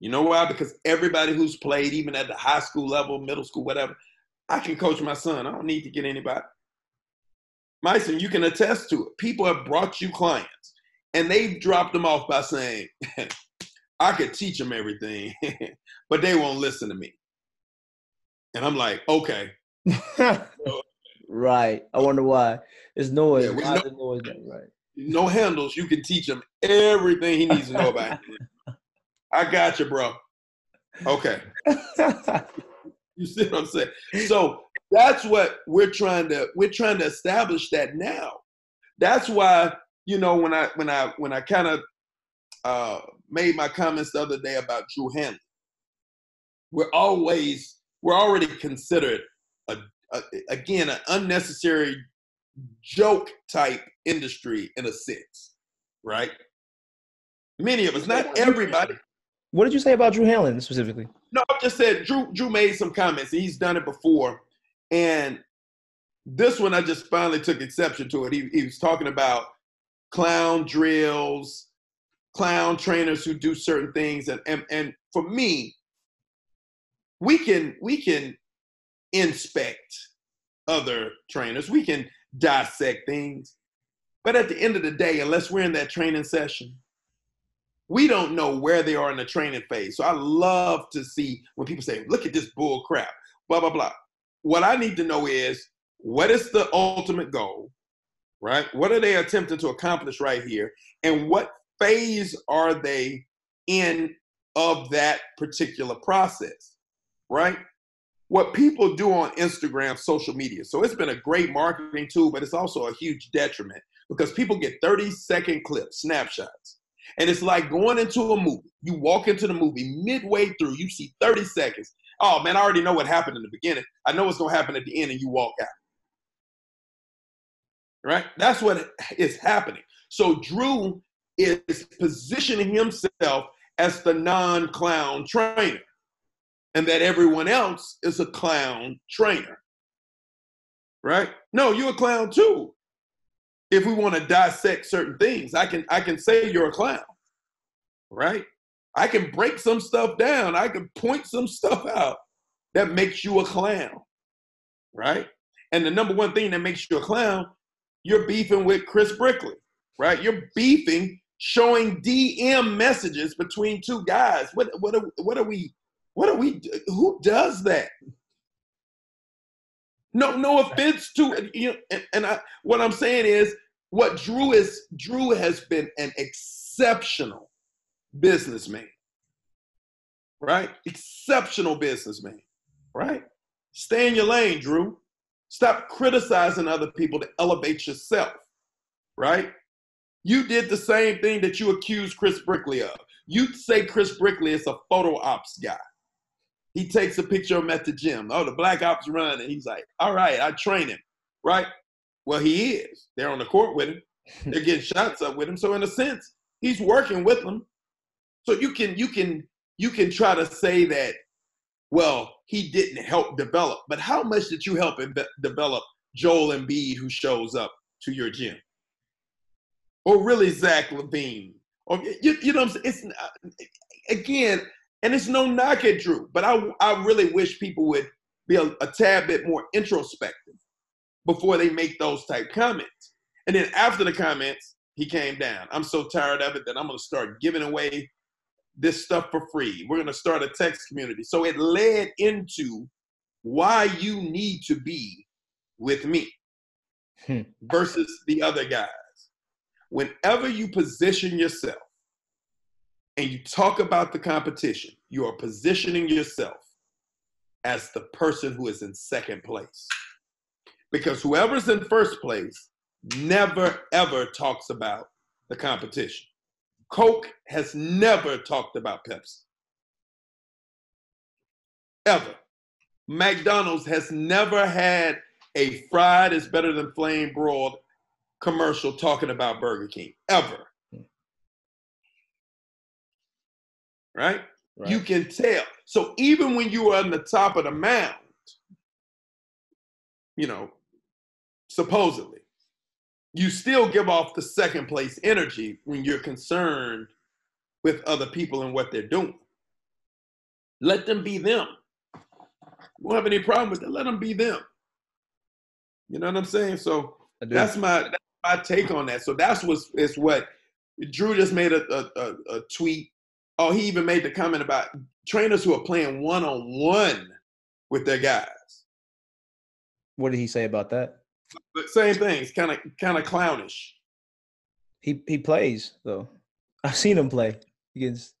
You know why? Because everybody who's played, even at the high school level, middle school, whatever, I can coach my son. I don't need to get anybody. Myson, you can attest to it. People have brought you clients and they've dropped them off by saying, <laughs> I could teach them everything, <laughs> but they won't listen to me. And I'm like, okay. right. I wonder why. It's noise. Yeah, no, noise right. No handles. You can teach him everything he needs to know about. <laughs> I got you, bro. Okay. <laughs> you see what I'm saying? So that's what we're trying to we're trying to establish that now. That's why you know when I when I when I kind of uh, made my comments the other day about Drew Hanlen. We're always we're already considered a, a again an unnecessary joke type industry in a sense, right? Many of us, not everybody. What did you say about Drew Hanlen specifically? No, I just said Drew. Drew made some comments. He's done it before, and this one, I just finally took exception to it. He, he was talking about clown drills, clown trainers who do certain things, and, and and for me, we can we can inspect other trainers, we can dissect things, but at the end of the day, unless we're in that training session, we don't know where they are in the training phase. So I love to see when people say, "Look at this bull crap," blah blah blah what I need to know is what is the ultimate goal, right? What are they attempting to accomplish right here? And what phase are they in of that particular process, right? what people do on Instagram, social media. So it's been a great marketing tool, but it's also a huge detriment because people get 30 second clips, snapshots. And it's like going into a movie. You walk into the movie midway through, you see 30 seconds. Oh man, I already know what happened in the beginning. I know what's going to happen at the end, and you walk out. Right? That's what is happening. So Drew is positioning himself as the non clown trainer and that everyone else is a clown trainer. Right? No, you're a clown too. If we want to dissect certain things, I can I can say you're a clown. Right? I can break some stuff down. I can point some stuff out that makes you a clown. Right? And the number one thing that makes you a clown, you're beefing with Chris Brickley, right? You're beefing, showing DM messages between two guys. What what are, what are we what are we? Who does that? No, no offense to you. Know, and, and I, what I'm saying is, what Drew is. Drew has been an exceptional businessman, right? Exceptional businessman, right? Stay in your lane, Drew. Stop criticizing other people to elevate yourself, right? You did the same thing that you accused Chris Brickley of. You say Chris Brickley is a photo ops guy. He takes a picture of him at the gym. Oh, the black ops run, and he's like, "All right, I train him." Right? Well, he is. They're on the court with him. They're getting shots up with him. So in a sense, he's working with them. So you can you can you can try to say that, well, he didn't help develop, but how much did you help develop Joel Embiid, who shows up to your gym, or really Zach LaVine, or you, you know what I'm saying? It's again and it's no knock at Drew, but I, I really wish people would be a, a tad bit more introspective before they make those type comments. And then after the comments, he came down. I'm so tired of it that I'm going to start giving away this stuff for free. We're going to start a text community. So it led into why you need to be with me hmm. versus the other guys. Whenever you position yourself and you talk about the competition, you are positioning yourself as the person who is in second place. Because whoever's in first place never ever talks about the competition. Coke has never talked about Pepsi. Ever. McDonald's has never had a fried is better than flame broiled commercial talking about Burger King. Ever. right? right? You can tell. So even when you are on the top of the mound, you know, supposedly, you still give off the second place energy when you're concerned with other people and what they're doing. Let them be them. You won't have any problem with that. Let them be them. You know what I'm saying? So that's my my take on that. So that's what's is what Drew just made a, a, a, a tweet Oh, he even made the comment about trainers who are playing one on one with their guys. What did he say about that? But same thing. It's kind of kind of clownish. He he plays though. <laughs> I've seen him play against.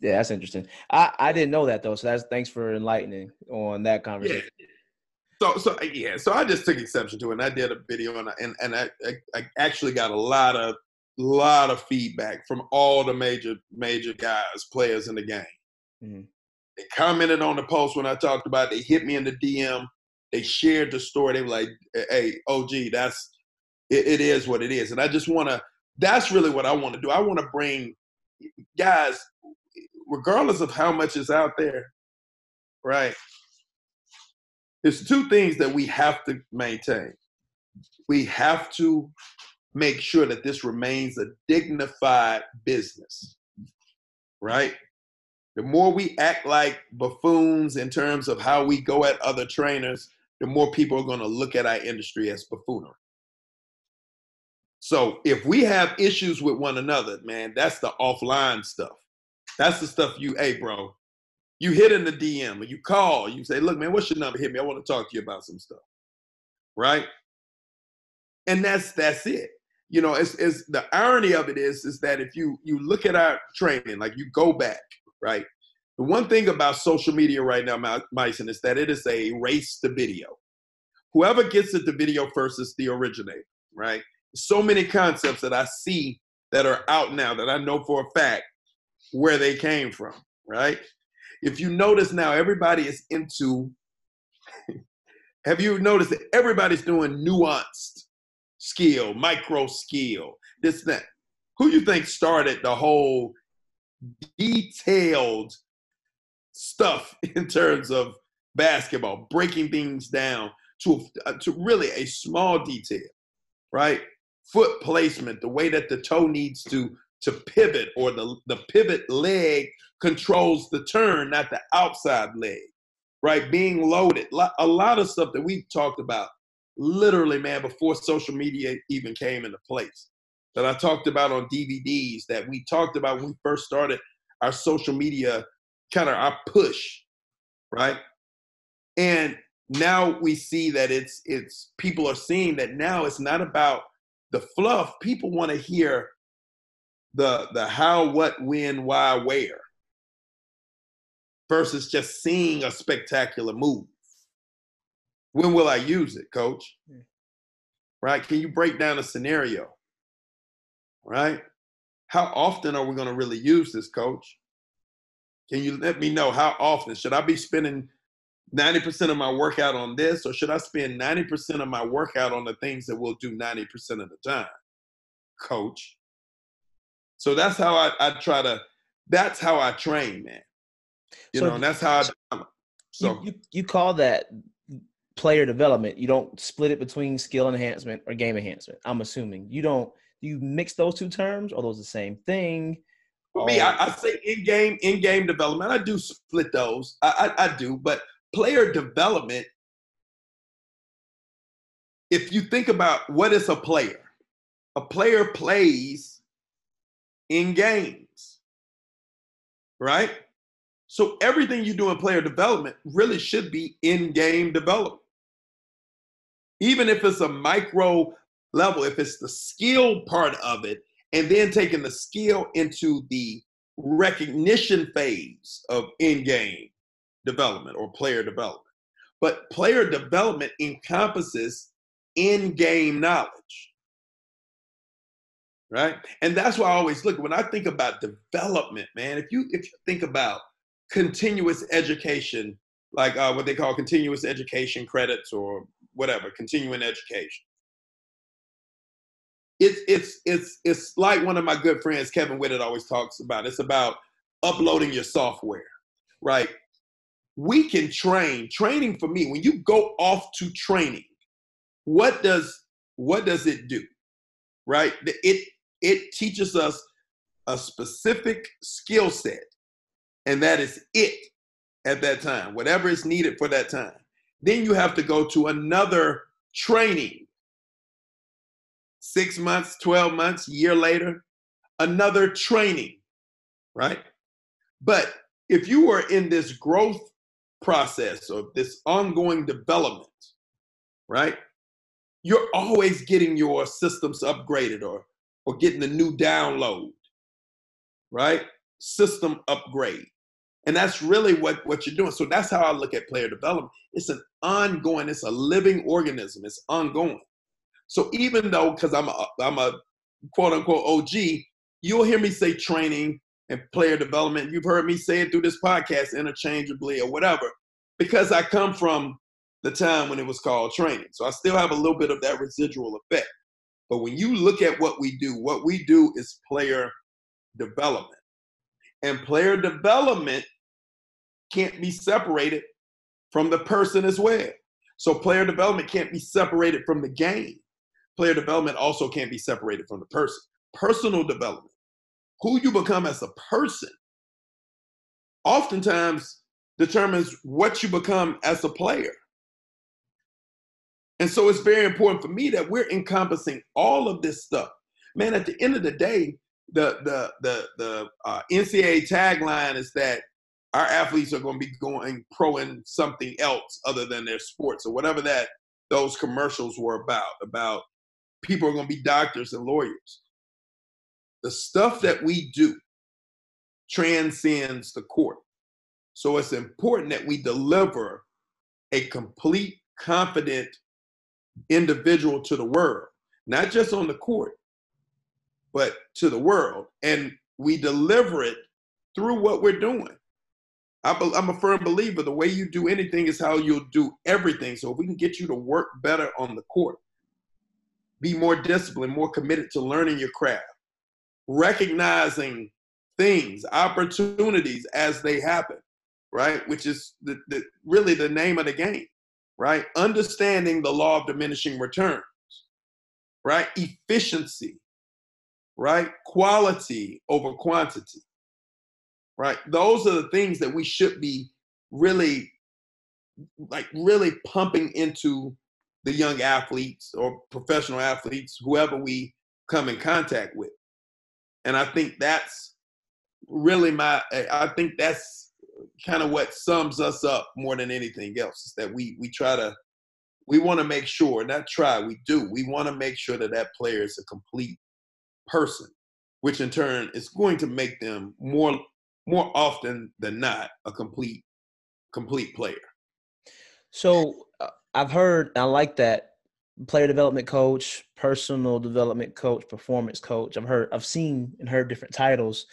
Yeah, that's interesting. I I didn't know that though. So that's thanks for enlightening on that conversation. Yeah. So so yeah. So I just took exception to it, and I did a video, and I, and and I, I, I actually got a lot of lot of feedback from all the major major guys, players in the game. Mm-hmm. They commented on the post when I talked about. It. They hit me in the DM. They shared the story. They were like, "Hey, OG, that's it, it is what it is." And I just want to. That's really what I want to do. I want to bring guys, regardless of how much is out there, right? There's two things that we have to maintain. We have to make sure that this remains a dignified business, right? The more we act like buffoons in terms of how we go at other trainers, the more people are going to look at our industry as buffoonery. So if we have issues with one another, man, that's the offline stuff. That's the stuff you, hey, bro, you hit in the DM or you call, you say, look, man, what's your number? Hit me. I want to talk to you about some stuff. Right? And that's that's it you know, it's, it's the irony of it is is that if you you look at our training, like you go back, right? The one thing about social media right now, Myson, is that it is a race to video. Whoever gets it to video first is the originator, right? So many concepts that I see that are out now that I know for a fact where they came from, right? If you notice now, everybody is into, <laughs> have you noticed that everybody's doing nuanced skill, micro skill, this, that? Who you think started the whole detailed stuff <laughs> in terms of basketball, breaking things down to, uh, to really a small detail, right? Foot placement, the way that the toe needs to to pivot, or the, the pivot leg controls the turn, not the outside leg, right? Being loaded. A lot of stuff that we've talked about, literally, man, before social media even came into place, that I talked about on DVDs, that we talked about when we first started our social media kind of our push, right? And now we see that it's it's people are seeing that now it's not about the fluff. People want to hear the the how, what, when, why, where, versus just seeing a spectacular move. When will I use it, coach? Hmm. Right? Can you break down a scenario? Right? How often are we going to really use this, coach? Can you let me know how often? Should I be spending 90% of my workout on this, or should I spend 90% of my workout on the things that we'll do 90% of the time? Coach. So that's how I, I try to, that's how I train, man. You so, know, and that's how I, so. You, you, you call that player development. You don't split it between skill enhancement or game enhancement. I'm assuming you don't, you mix those two terms or those the same thing? For me, I, I, say in game, in game development. I do split those. I, I, I do, but player development. If you think about what is a player, a player plays in games, right? So everything you do in player development really should be in game development. Even if it's a micro level, if it's the skill part of it, and then taking the skill into the recognition phase of in-game development or player development. But player development encompasses in-game knowledge. Right? And that's why I always look when I think about development, man, if you if you think about continuous education, like uh, what they call continuous education credits or whatever, continuing education it's it's it's it's like one of my good friends, Kevin Whitted, always talks about. It's about uploading your software, right? We can train. Training for me, when you go off to training, what does what does it do? Right? It it teaches us a specific skill set, and that is it at that time, whatever is needed for that time. Then you have to go to another training six months, 12 months, year later, another training, right? But if you are in this growth process or this ongoing development, right? You're always getting your systems upgraded or or getting a new download, right? System upgrade. And that's really what, what you're doing. So that's how I look at player development. It's an ongoing, it's a living organism, it's ongoing. So even though, because I'm a, I'm a quote unquote OG, you'll hear me say training and player development. You've heard me say it through this podcast interchangeably or whatever, because I come from the time when it was called training. So I still have a little bit of that residual effect. But when you look at what we do, what we do is player development. And player development can't be separated from the person as well. So player development can't be separated from the game player development also can't be separated from the person. Personal development, who you become as a person, oftentimes determines what you become as a player. And so it's very important for me that we're encompassing all of this stuff. Man, at the end of the day, the the the the uh, NCAA tagline is that our athletes are going to be going pro in something else other than their sports or whatever that those commercials were about about people are going to be doctors and lawyers. The stuff that we do transcends the court. So it's important that we deliver a complete, confident individual to the world, not just on the court, but to the world. And we deliver it through what we're doing. I'm a firm believer the way you do anything is how you'll do everything. So if we can get you to work better on the court, be more disciplined, more committed to learning your craft, recognizing things, opportunities as they happen, right? Which is the, the, really the name of the game, right? Understanding the law of diminishing returns, right? Efficiency, right? Quality over quantity, right? Those are the things that we should be really, like, really pumping into the young athletes or professional athletes, whoever we come in contact with. And I think that's really my, I think that's kind of what sums us up more than anything else is that we, we try to, we want to make sure, not try, we do, we want to make sure that that player is a complete person, which in turn is going to make them more more often than not a complete complete player. So uh, I've heard I like that player development coach, personal development coach, performance coach. I've heard I've seen and heard different titles.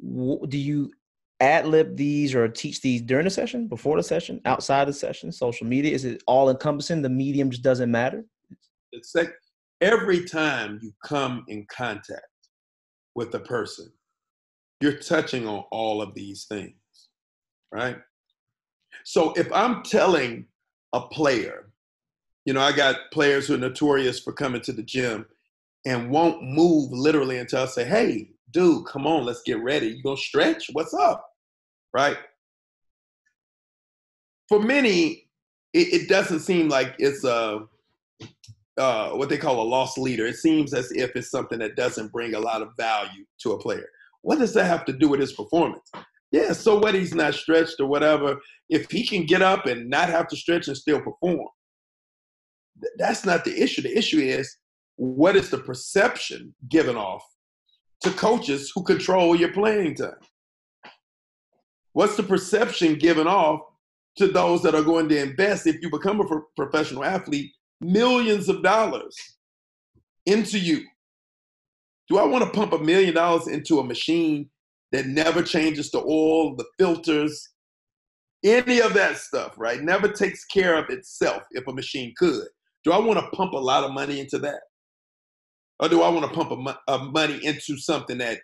Do you ad lib these or teach these during the session, before the session, outside the session, social media? Is it all encompassing? The medium just doesn't matter? It's like every time you come in contact with a person, you're touching on all of these things, right? So if I'm telling a player, you know, I got players who are notorious for coming to the gym and won't move literally until I say, hey, dude, come on, let's get ready. You gonna stretch? What's up? Right? For many, it, it doesn't seem like it's a uh, what they call a lost leader. It seems as if it's something that doesn't bring a lot of value to a player. What does that have to do with his performance? Yeah, so what he's not stretched or whatever. If he can get up and not have to stretch and still perform, that's not the issue. The issue is what is the perception given off to coaches who control your playing time? What's the perception given off to those that are going to invest if you become a pro- professional athlete millions of dollars into you do I want to pump a million dollars into a machine that never changes the oil, the filters, any of that stuff, right? Never takes care of itself if a machine could. Do I want to pump a lot of money into that? Or do I want to pump a, a money into something that,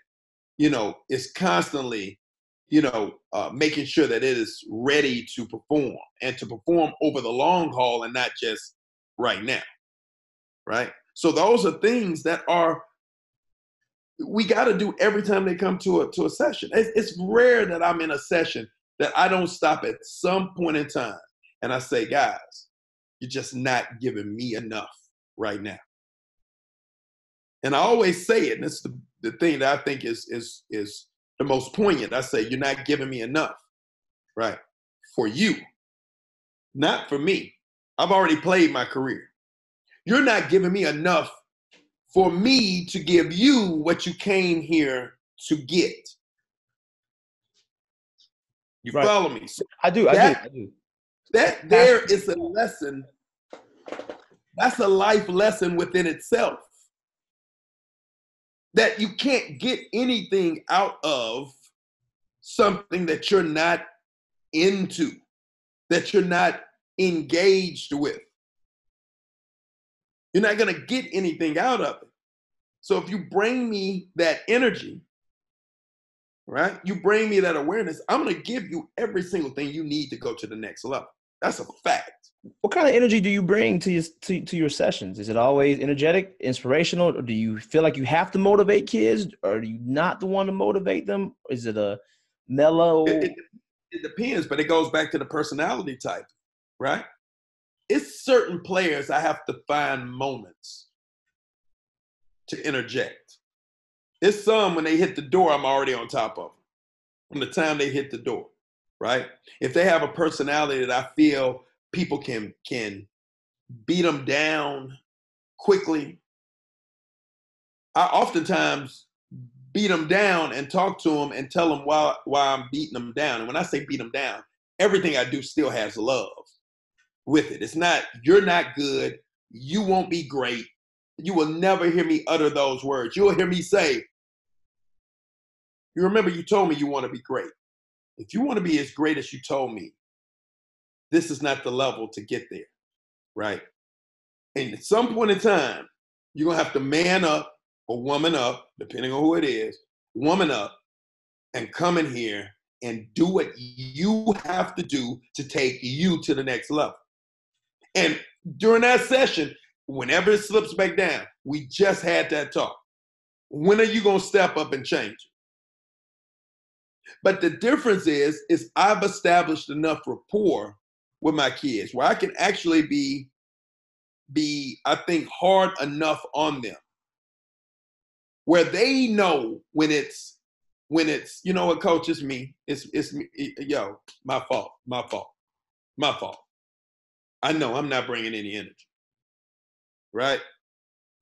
you know, is constantly, you know, uh, making sure that it is ready to perform and to perform over the long haul and not just right now, right? So those are things that are we got to do every time they come to a to a session. It's, it's rare that I'm in a session that I don't stop at some point in time and I say, guys, you're just not giving me enough right now. And I always say it, and it's the, the thing that I think is is is the most poignant. I say, you're not giving me enough, right? For you, not for me. I've already played my career. You're not giving me enough for me to give you what you came here to get. You right. follow me? So I do. That, I do. I do. That there is a lesson. That's a life lesson within itself. That you can't get anything out of something that you're not into, that you're not engaged with. You're not going to get anything out of it. So if you bring me that energy, right? You bring me that awareness, I'm going to give you every single thing you need to go to the next level. That's a fact. What kind of energy do you bring to your to, to your sessions? Is it always energetic, inspirational, or do you feel like you have to motivate kids? Or are you not the one to motivate them? Is it a mellow? It, it, it depends, but it goes back to the personality type, right? it's certain players I have to find moments to interject. It's some when they hit the door, I'm already on top of them from the time they hit the door, right? If they have a personality that I feel people can can beat them down quickly, I oftentimes beat them down and talk to them and tell them why why I'm beating them down. And when I say beat them down, everything I do still has love with it. It's not you're not good, you won't be great. You will never hear me utter those words. You'll hear me say, You remember you told me you want to be great. If you want to be as great as you told me, this is not the level to get there, right? And at some point in time, you're gonna have to man up or woman up, depending on who it is, woman up and come in here and do what you have to do to take you to the next level. And during that session, whenever it slips back down, we just had that talk. When are you gonna step up and change it? But the difference is, is I've established enough rapport with my kids where I can actually be, be I think hard enough on them. Where they know when it's when it's you know what coach it's me. It's it's me yo my fault my fault my fault. I know i'm not bringing any energy right?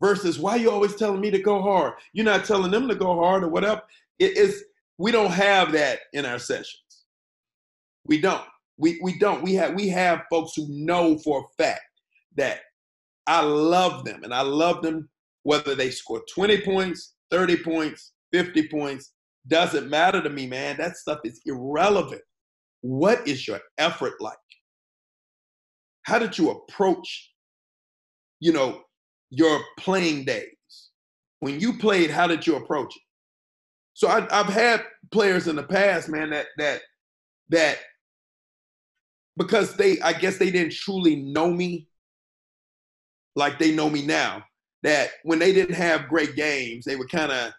Versus why you always telling me to go hard? You're not telling them to go hard or whatever. It is we don't have that in our sessions we don't we we don't we have we have folks who know for a fact that i love them and i love them whether they score 20 points 30 points, 50 points, doesn't matter to me, man. That stuff is irrelevant. What is your effort like? How did you approach, you know, your playing days? When you played, how did you approach it? So I, I've had players in the past, man, that that that because they, I guess they didn't truly know me like they know me now that when they didn't have great games, they would kind of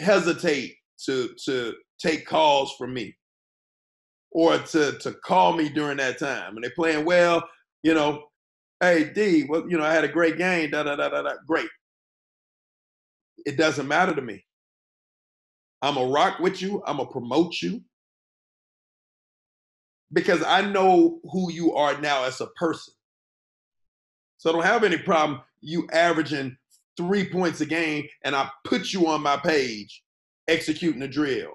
hesitate to to take calls from me or to to call me during that time. And they're playing well, you know, hey D, well, you know, I had a great game, da da da da da. Great. It doesn't matter to me. I'm a rock with you, I'm gonna promote you. Because I know who you are now as a person. So I don't have any problem you averaging three points a game and I put you on my page executing the drill.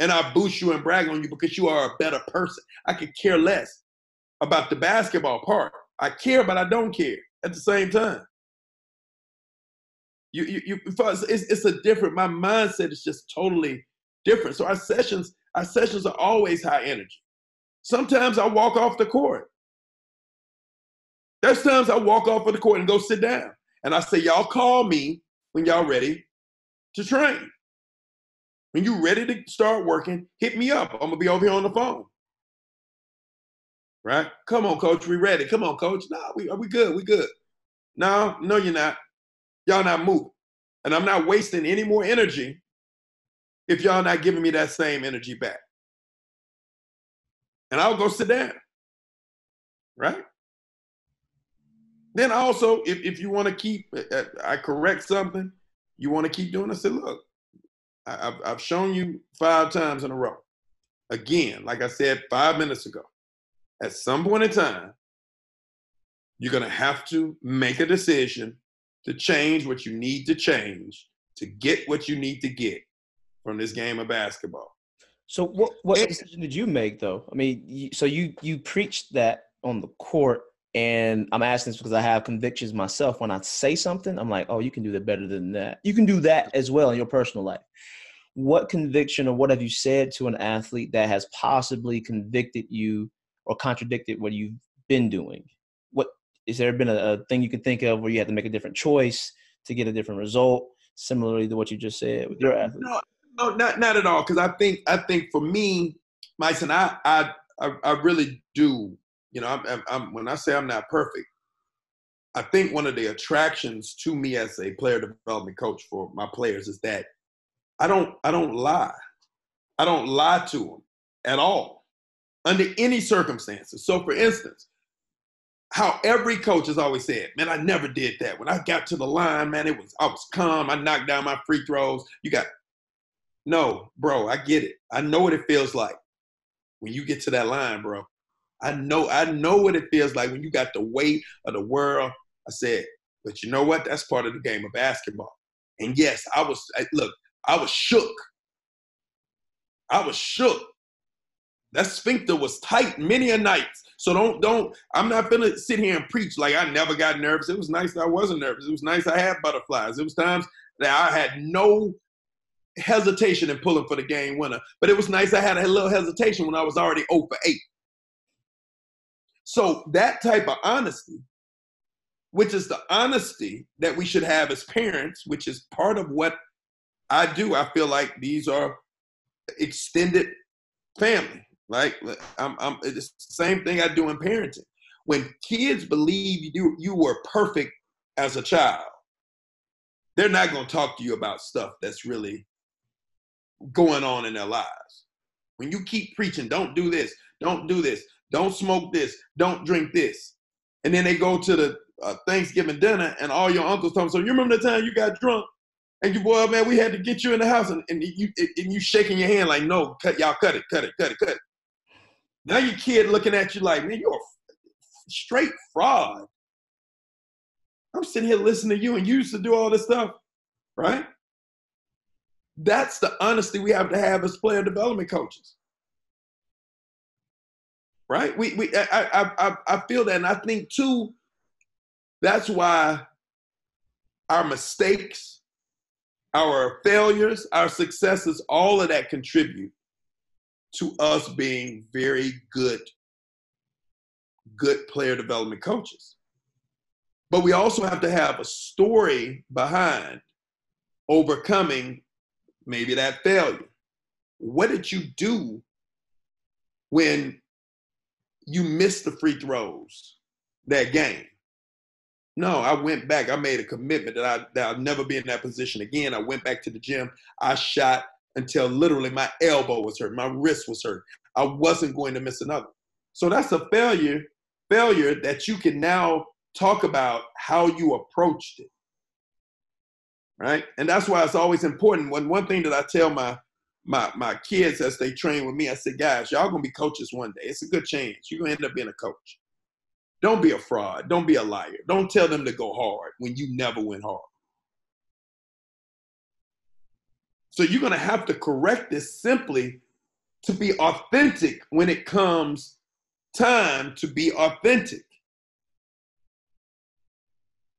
And I boost you and brag on you because you are a better person. I could care less about the basketball part. I care, but I don't care at the same time. You, you, you it's, it's a different. My mindset is just totally different. So our sessions, our sessions are always high energy. Sometimes I walk off the court there's times I walk off of the court and go sit down. And I say, y'all call me when y'all ready to train. When you ready to start working, hit me up. I'm gonna be over here on the phone. Right? Come on, coach. We ready. Come on, coach. No, we are we good. We good. No, no, you're not. Y'all not moving. And I'm not wasting any more energy if y'all not giving me that same energy back. And I'll go sit down. Right? Then also, if, if you want to keep, uh, uh, I correct something, you want to keep doing, I said, look, I, have I've shown you five times in a row. Again, like I said five minutes ago, at some point in time, you're going to have to make a decision to change what you need to change to get what you need to get from this game of basketball. So what what and, decision did you make though? I mean, you, so you you preached that on the court and I'm asking this because I have convictions myself. When I say something, I'm like, oh, you can do that better than that. You can do that as well in your personal life. What conviction or what have you said to an athlete that has possibly convicted you or contradicted what you've been doing? Is there been a, a thing you can think of where you had to make a different choice to get a different result, similarly to what you just said with your athlete? No, no, not not at all. Because I think I think for me, Myson, I I I really do you know, I'm, I'm, when I say I'm not perfect, I think one of the attractions to me as a player development coach for my players is that I don't I don't lie. I don't lie to them at all under any circumstances. So for instance, how every coach has always said, man, I never did that. When I got to the line, man, it was I was calm. I knocked down my free throws. You got no, bro, I get it. I know what it feels like when you get to that line, bro. I know I know what it feels like when you got the weight of the world. I said, but you know what? That's part of the game of basketball. And yes, I was I, look. I was shook. I was shook. That sphincter was tight many a night. So don't don't. I'm not gonna sit here and preach like I never got nervous. It was nice I wasn't nervous. It was nice I had butterflies. It was times that I had no hesitation in pulling for the game winner. But it was nice I had a little hesitation when I was already 0 for 8. So that type of honesty, which is the honesty that we should have as parents, which is part of what I do. I feel like these are extended family. Like I'm, I'm it's the same thing I do in parenting. When kids believe you you were perfect as a child, they're not going to talk to you about stuff that's really going on in their lives. When you keep preaching, don't do this, don't do this, don't smoke this, don't drink this, and then they go to the uh, Thanksgiving dinner and all your uncles tell them, so you remember the time you got drunk and you boy, man, we had to get you in the house and, and you and you shaking your hand like, no, cut y'all cut it, cut it, cut it, cut it. Now your kid looking at you like, man, you're a straight fraud. I'm sitting here listening to you and you used to do all this stuff, right? That's the honesty we have to have as player development coaches. Right? We we I I I, I feel that and I think too, that's why our mistakes, our failures, our successes, all of that contribute to us being very good, good player development coaches. But we also have to have a story behind overcoming maybe that failure. What did you do when you missed the free throws that game? No, I went back. I made a commitment that I that I'll never be in that position again. I went back to the gym. I shot until literally my elbow was hurt, my wrist was hurt. I wasn't going to miss another. So that's a failure, failure that you can now talk about how you approached it. Right? And that's why it's always important. When one thing that I tell my my my kids as they train with me, I said, guys, y'all gonna be coaches one day. It's a good chance. You're gonna end up being a coach. Don't be a fraud. Don't be a liar. Don't tell them to go hard when you never went hard. So you're going to have to correct this simply to be authentic when it comes time to be authentic.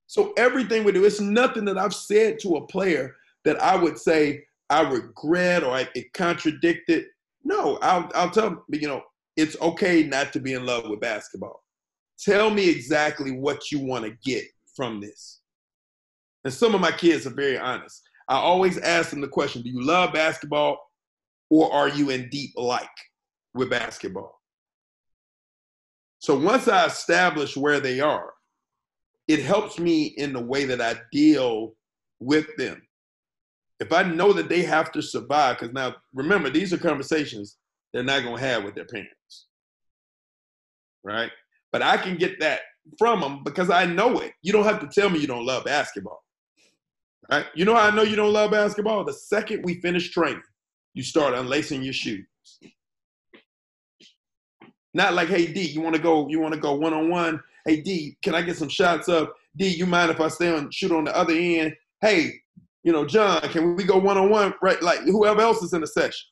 So everything we do, it's nothing that I've said to a player that I would say I regret or I, it contradicted. No, I'll, I'll tell them, you know, it's okay not to be in love with basketball. Tell me exactly what you want to get from this. And some of my kids are very honest. I always ask them the question Do you love basketball or are you in deep like with basketball? So once I establish where they are, it helps me in the way that I deal with them. If I know that they have to survive, because now remember, these are conversations they're not going to have with their parents. Right? But I can get that from them because I know it. You don't have to tell me you don't love basketball. Right? You know how I know you don't love basketball? The second we finish training, you start unlacing your shoes. Not like, hey D, you want to go? You want to go one on one? Hey D, can I get some shots up? D, you mind if I stay on shoot on the other end? Hey, you know, John, can we go one on one? Right, like whoever else is in the session.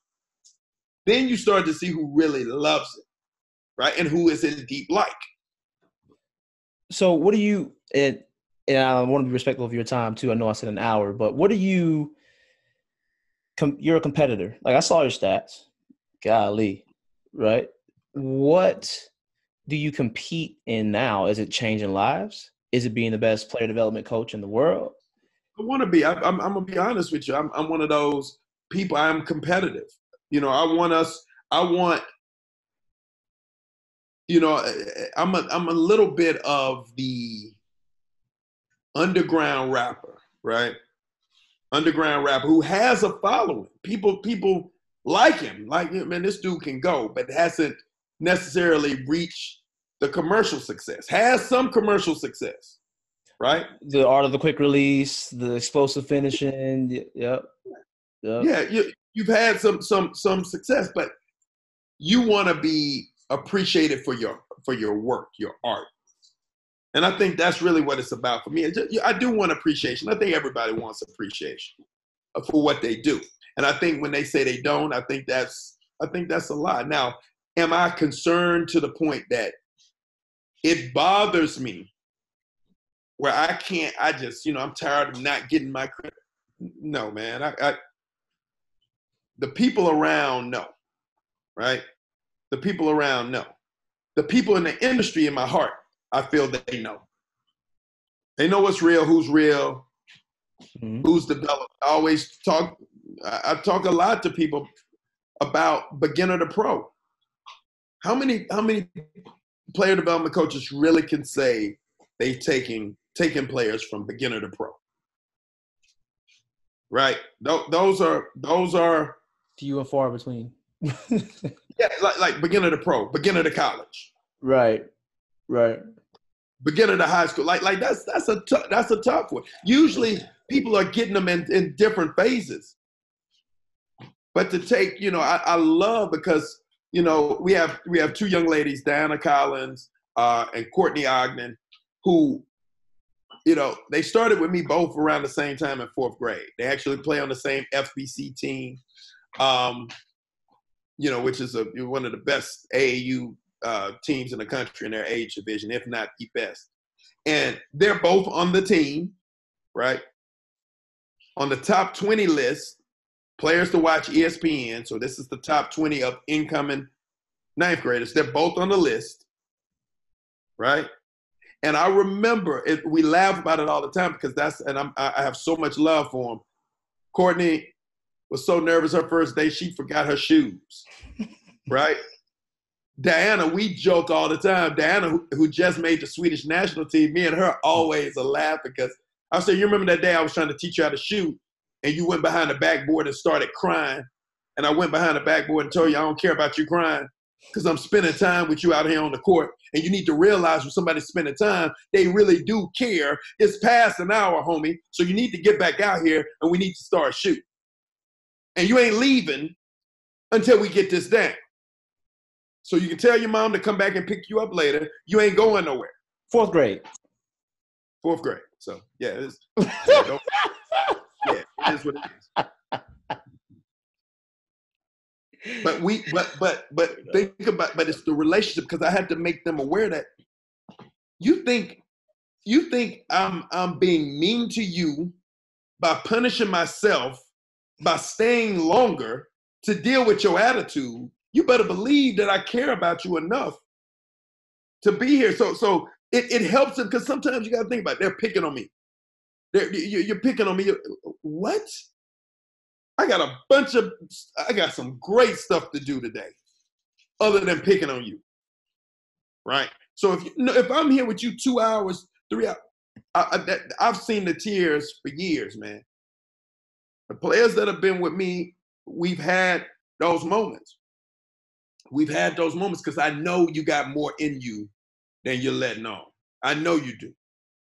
Then you start to see who really loves it, right, and who is in deep like. So, what do you? And and I want to be respectful of your time too. I know I said an hour, but what are you? Com- you're a competitor. Like I saw your stats. Golly, right? What do you compete in now? Is it changing lives? Is it being the best player development coach in the world? I want to be. I, am gonna be honest with you. I'm, I'm one of those people. I'm competitive. You know, I want us. I want. You know, I'm a I'm a little bit of the underground rapper, right? Underground rapper who has a following. People people like him. Like man, this dude can go, but hasn't necessarily reached the commercial success. Has some commercial success, right? The art of the quick release, the explosive finishing. Yep. yep. Yeah, you you've had some some some success, but you want to be appreciated for your for your work, your art. And I think that's really what it's about for me. I do want appreciation. I think everybody wants appreciation. for what they do. And I think when they say they don't, I think that's I think that's a lie. Now, am I concerned to the point that it bothers me where I can't, I just, you know, I'm tired of not getting my credit. No, man. I, I the people around know, right? The people around know. The people in the industry in my heart, I feel they know. They know what's real, who's real, mm-hmm. who's developed. I always talk, I talk a lot to people about beginner to pro. How many, how many player development coaches really can say they've taken taken players from beginner to pro. Right. those are those are few and far between. <laughs> yeah, like, like beginner to pro, beginner to college. Right. Right. Beginner to high school. Like like that's that's a t- that's a tough one. Usually people are getting them in, in different phases. But to take, you know, I, I love because you know we have we have two young ladies, Diana Collins uh, and Courtney Ogden, who you know, they started with me both around the same time in fourth grade. They actually play on the same FBC team, um, you know, which is a, one of the best AAU uh, teams in the country in their age division, if not the best. And they're both on the team, right? On the top 20 list, players to watch ESPN. So this is the top 20 of incoming ninth graders. They're both on the list, right? And I remember it, we laugh about it all the time because that's, and I'm, I have so much love for him. Courtney was so nervous her first day, she forgot her shoes, <laughs> right? Diana, we joke all the time. Diana, who, just made the Swedish national team, me and her always a laugh because I said, You remember that day I was trying to teach you how to shoot, and you went behind the backboard and started crying. And I went behind the backboard and told you, I don't care about you crying because I'm spending time with you out here on the court. And you need to realize when somebody's spending time, they really do care. It's past an hour, homie. So you need to get back out here and we need to start shooting. And you ain't leaving until we get this down. So you can tell your mom to come back and pick you up later. You ain't going nowhere. Fourth grade. Fourth grade. So yeah, it's, <laughs> yeah, yeah, it is what it is but we but but but think about but it's the relationship because I had to make them aware that you think you think I'm I'm being mean to you by punishing myself by staying longer to deal with your attitude. You better believe that I care about you enough to be here. So so it, it helps them because sometimes you got to think about it. they're picking on me. They're, you're picking on me. What? I got a bunch of, I got some great stuff to do today, other than picking on you. Right. So if you, if I'm here with you two hours, three hours, I, I've seen the tears for years, man. The players that have been with me, we've had those moments. We've had those moments because I know you got more in you than you're letting on. I know you do.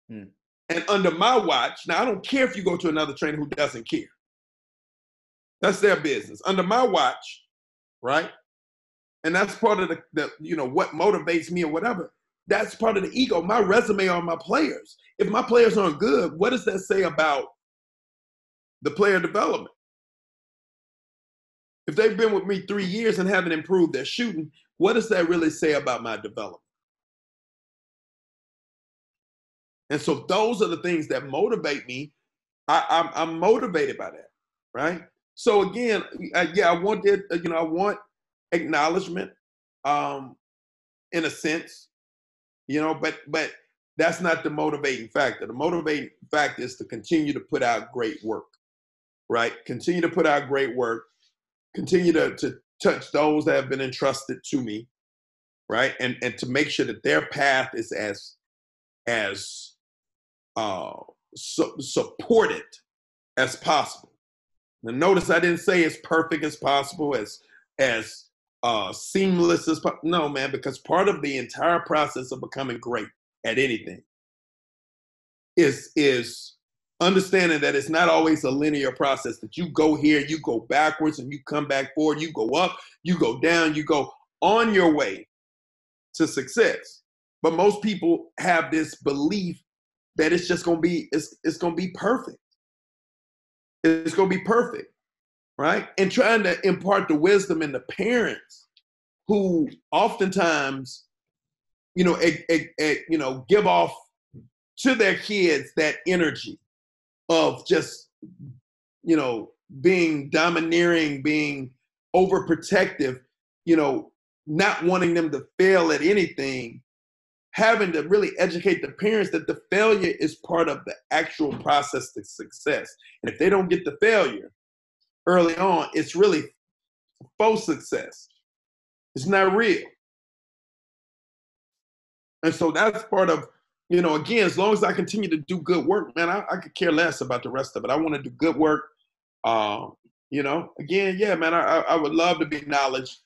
Hmm. And under my watch, now I don't care if you go to another trainer who doesn't care. That's their business. Under my watch, right? And that's part of the, the you know, what motivates me or whatever. That's part of the ego. My resume on my players. If my players aren't good, what does that say about the player development? If they've been with me three years and haven't improved their shooting, what does that really say about my development? And so those are the things that motivate me. I, am I'm, I'm motivated by that, right? So again, yeah, I wanted, uh, you know, I want acknowledgement, um, in a sense, you know, but but that's not the motivating factor. The motivating factor is to continue to put out great work, right? Continue to put out great work, continue to, to touch those that have been entrusted to me, right? And and to make sure that their path is as as uh, su- supported as possible. Now, notice I didn't say as perfect as possible, as as uh, seamless as po- no, man, because part of the entire process of becoming great at anything is is understanding that it's not always a linear process. That you go here, you go backwards, and you come back forward. You go up, you go down, you go on your way to success. But most people have this belief that it's just gonna be it's it's gonna be perfect it's going to be perfect, right? And trying to impart the wisdom in the parents who oftentimes, you know, a, a, a, you know, give off to their kids that energy of just, you know, being domineering, being overprotective, you know, not wanting them to fail at anything, having to really educate the parents that the failure is part of the actual process to success. And if they don't get the failure early on, it's really faux success. It's not real. And so that's part of, you know, again, as long as I continue to do good work, man, I, I could care less about the rest of it. I want to do good work. Um, you know, again, yeah, man, I, I would love to be acknowledged,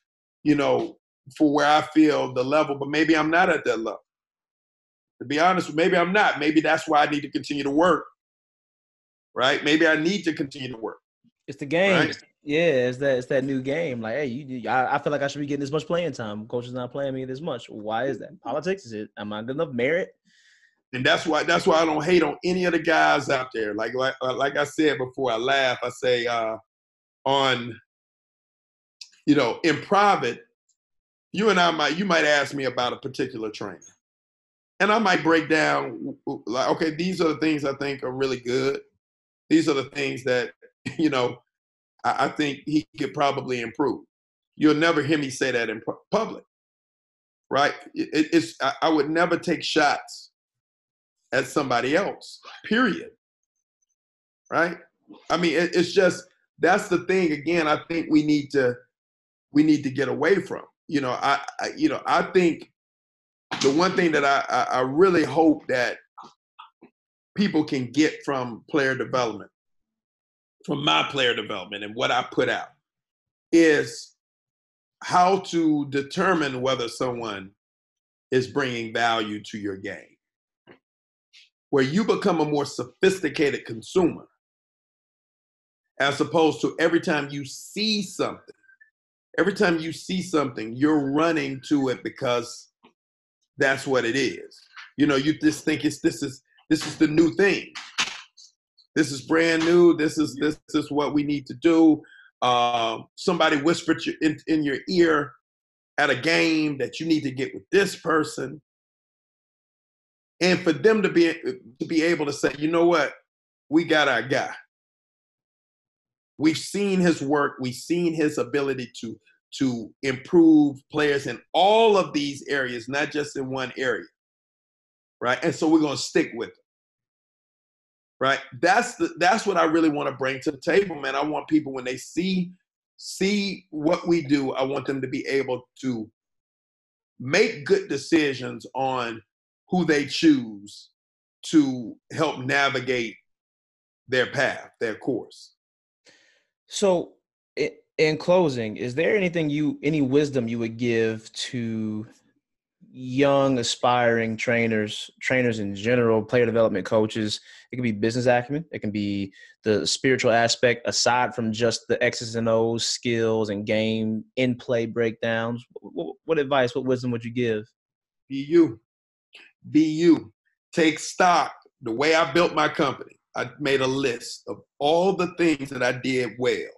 you know, for where I feel the level, but maybe I'm not at that level. To be honest, maybe I'm not. Maybe that's why I need to continue to work. Right? Maybe I need to continue to work. It's the game. Right? Yeah, it's that it's that new game. Like, hey, you, I, I feel like I should be getting this much playing time. Coach is not playing me this much. Why is that? Politics is it? Am I good enough? Merit? And that's why that's why I don't hate on any of the guys out there. Like like like I said before, I laugh. I say uh, on, you know, in private, you and I might you might ask me about a particular trainer. And I might break down like, okay, these are the things I think are really good. These are the things that, <laughs> you know, I, I think he could probably improve. You'll never hear me say that in public. Right? It, it's I, I would never take shots at somebody else, period. Right? I mean, it, it's just that's the thing again i think we need to we need to get away from you know i, I you know i think the one thing that I, I, I really hope that people can get from player development from my player development and what i put out is how to determine whether someone is bringing value to your game where you become a more sophisticated consumer as opposed to every time you see something, every time you see something, you're running to it because that's what it is. You know, you just think it's this is this is the new thing. This is brand new. This is this is what we need to do. Uh, somebody whispered in, in your ear at a game that you need to get with this person, and for them to be to be able to say, you know what, we got our guy we've seen his work, we've seen his ability to to improve players in all of these areas, not just in one area. Right? And so we're to stick with it. Right? That's the that's what I really want to bring to the table, man. I want people when they see see what we do, I want them to be able to make good decisions on who they choose to help navigate their path, their course. So, in closing, is there anything you, any wisdom you would give to young aspiring trainers, trainers in general, player development coaches? It can be business acumen. It can be the spiritual aspect aside from just the X's and O's skills and game in play breakdowns. What, what advice, what wisdom would you give? Be you. Be you. Take stock. The way I built my company I made a list of all the things that I did well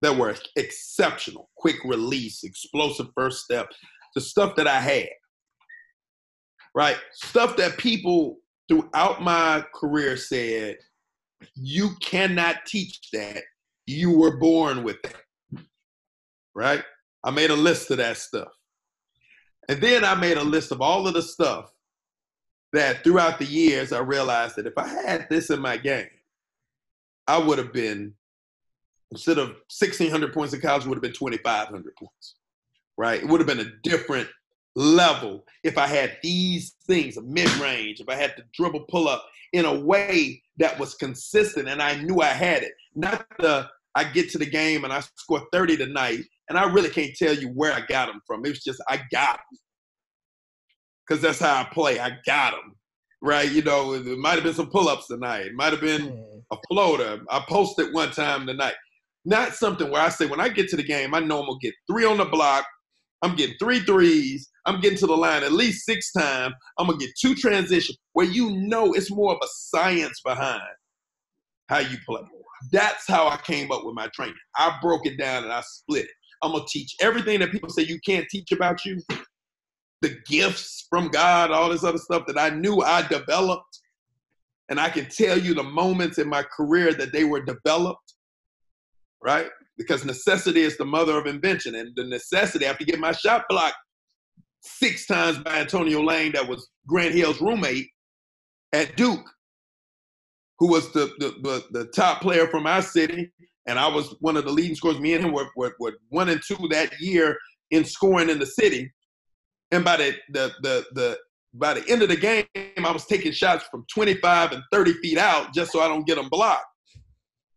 that were exceptional, quick release, explosive first step, the stuff that I had. Right? Stuff that people throughout my career said, you cannot teach that. You were born with it. Right? I made a list of that stuff. And then I made a list of all of the stuff that throughout the years I realized that if I had this in my game, I would have been instead of 1600 points in college, would have been 2500 points, right? It would have been a different level if I had these things, a mid range, if I had to dribble pull up in a way that was consistent and I knew I had it. Not the I get to the game and I score 30 tonight and I really can't tell you where I got them from. It was just I got them because that's how I play. I got them, right? You know, it might have been some pull-ups tonight. It might have been a floater. I posted one time tonight. Not something where I say when I get to the game, I know I'm gonna get three on the block. I'm getting three threes. I'm getting to the line at least six times. I'm gonna get two transition where you know it's more of a science behind how you play. That's how I came up with my training. I broke it down and I split it. I'm gonna teach everything that people say you can't teach about you, the gifts from God, all this other stuff that I knew I developed. And I can tell you the moments in my career that they were developed, right? Because necessity is the mother of invention. And the necessity, after have to get my shot blocked six times by Antonio Lang, that was Grant Hill's roommate at Duke, who was the, the, the, the top player from our city. And I was one of the leading scorers. Me and him were, were, were one and two that year in scoring in the city. And by the, the, the, the, by the end of the game, I was taking shots from 25 and 30 feet out just so I don't get them blocked.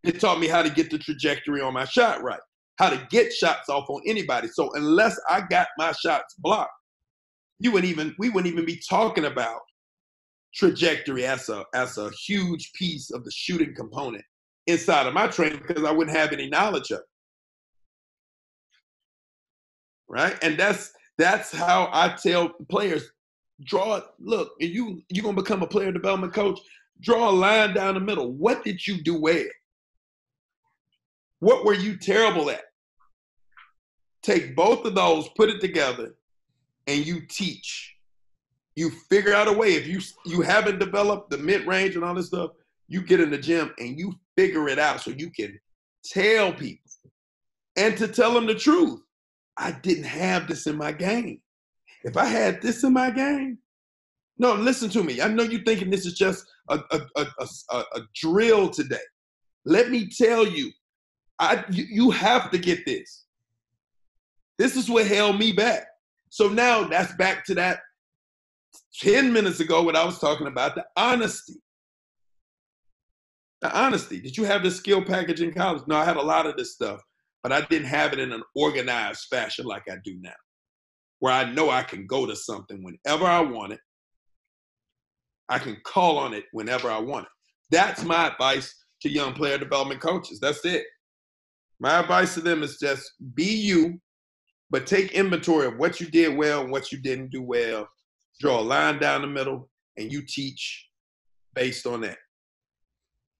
It taught me how to get the trajectory on my shot right, how to get shots off on anybody. So unless I got my shots blocked, you wouldn't even we wouldn't even be talking about trajectory as a as a huge piece of the shooting component inside of my training because I wouldn't have any knowledge of it. Right? And that's that's how I tell players draw look, you you're gonna become a player development coach, draw a line down the middle. What did you do well? What were you terrible at? Take both of those, put it together, and you teach. You figure out a way. If you you haven't developed the mid range and all this stuff, you get in the gym and you figure it out so you can tell people and to tell them the truth. I didn't have this in my game. If I had this in my game, no, listen to me. I know you're thinking this is just a, a, a, a, a drill today. Let me tell you, I you, you have to get this. This is what held me back. So now that's back to that 10 minutes ago what I was talking about the honesty. The honesty. Did you have the skill package in college? No, I had a lot of this stuff, but I didn't have it in an organized fashion like I do now, where I know I can go to something whenever I want it. I can call on it whenever I want it. That's my advice to young player development coaches. That's it. My advice to them is just be you, but take inventory of what you did well and what you didn't do well. Draw a line down the middle, and you teach based on that.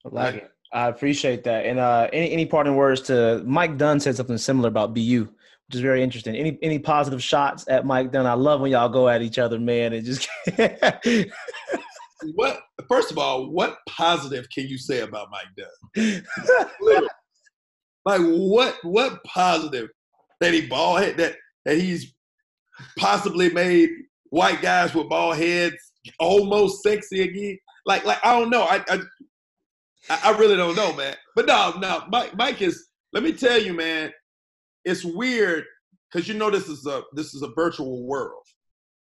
I like it. I appreciate that. And uh, any any parting words to Mike Dunn said something similar about BU, which is very interesting. Any any positive shots at Mike Dunn? I love when y'all go at each other, man, and just. <laughs> what? First of all, what positive can you say about Mike Dunn? like what? What positive that he ball head that that he's possibly made white guys with bald heads almost sexy again. Like like I don't know. I I, I really don't know, man. But no, no, Mike Mike is. Let me tell you, man. It's weird because you know this is a this is a virtual world,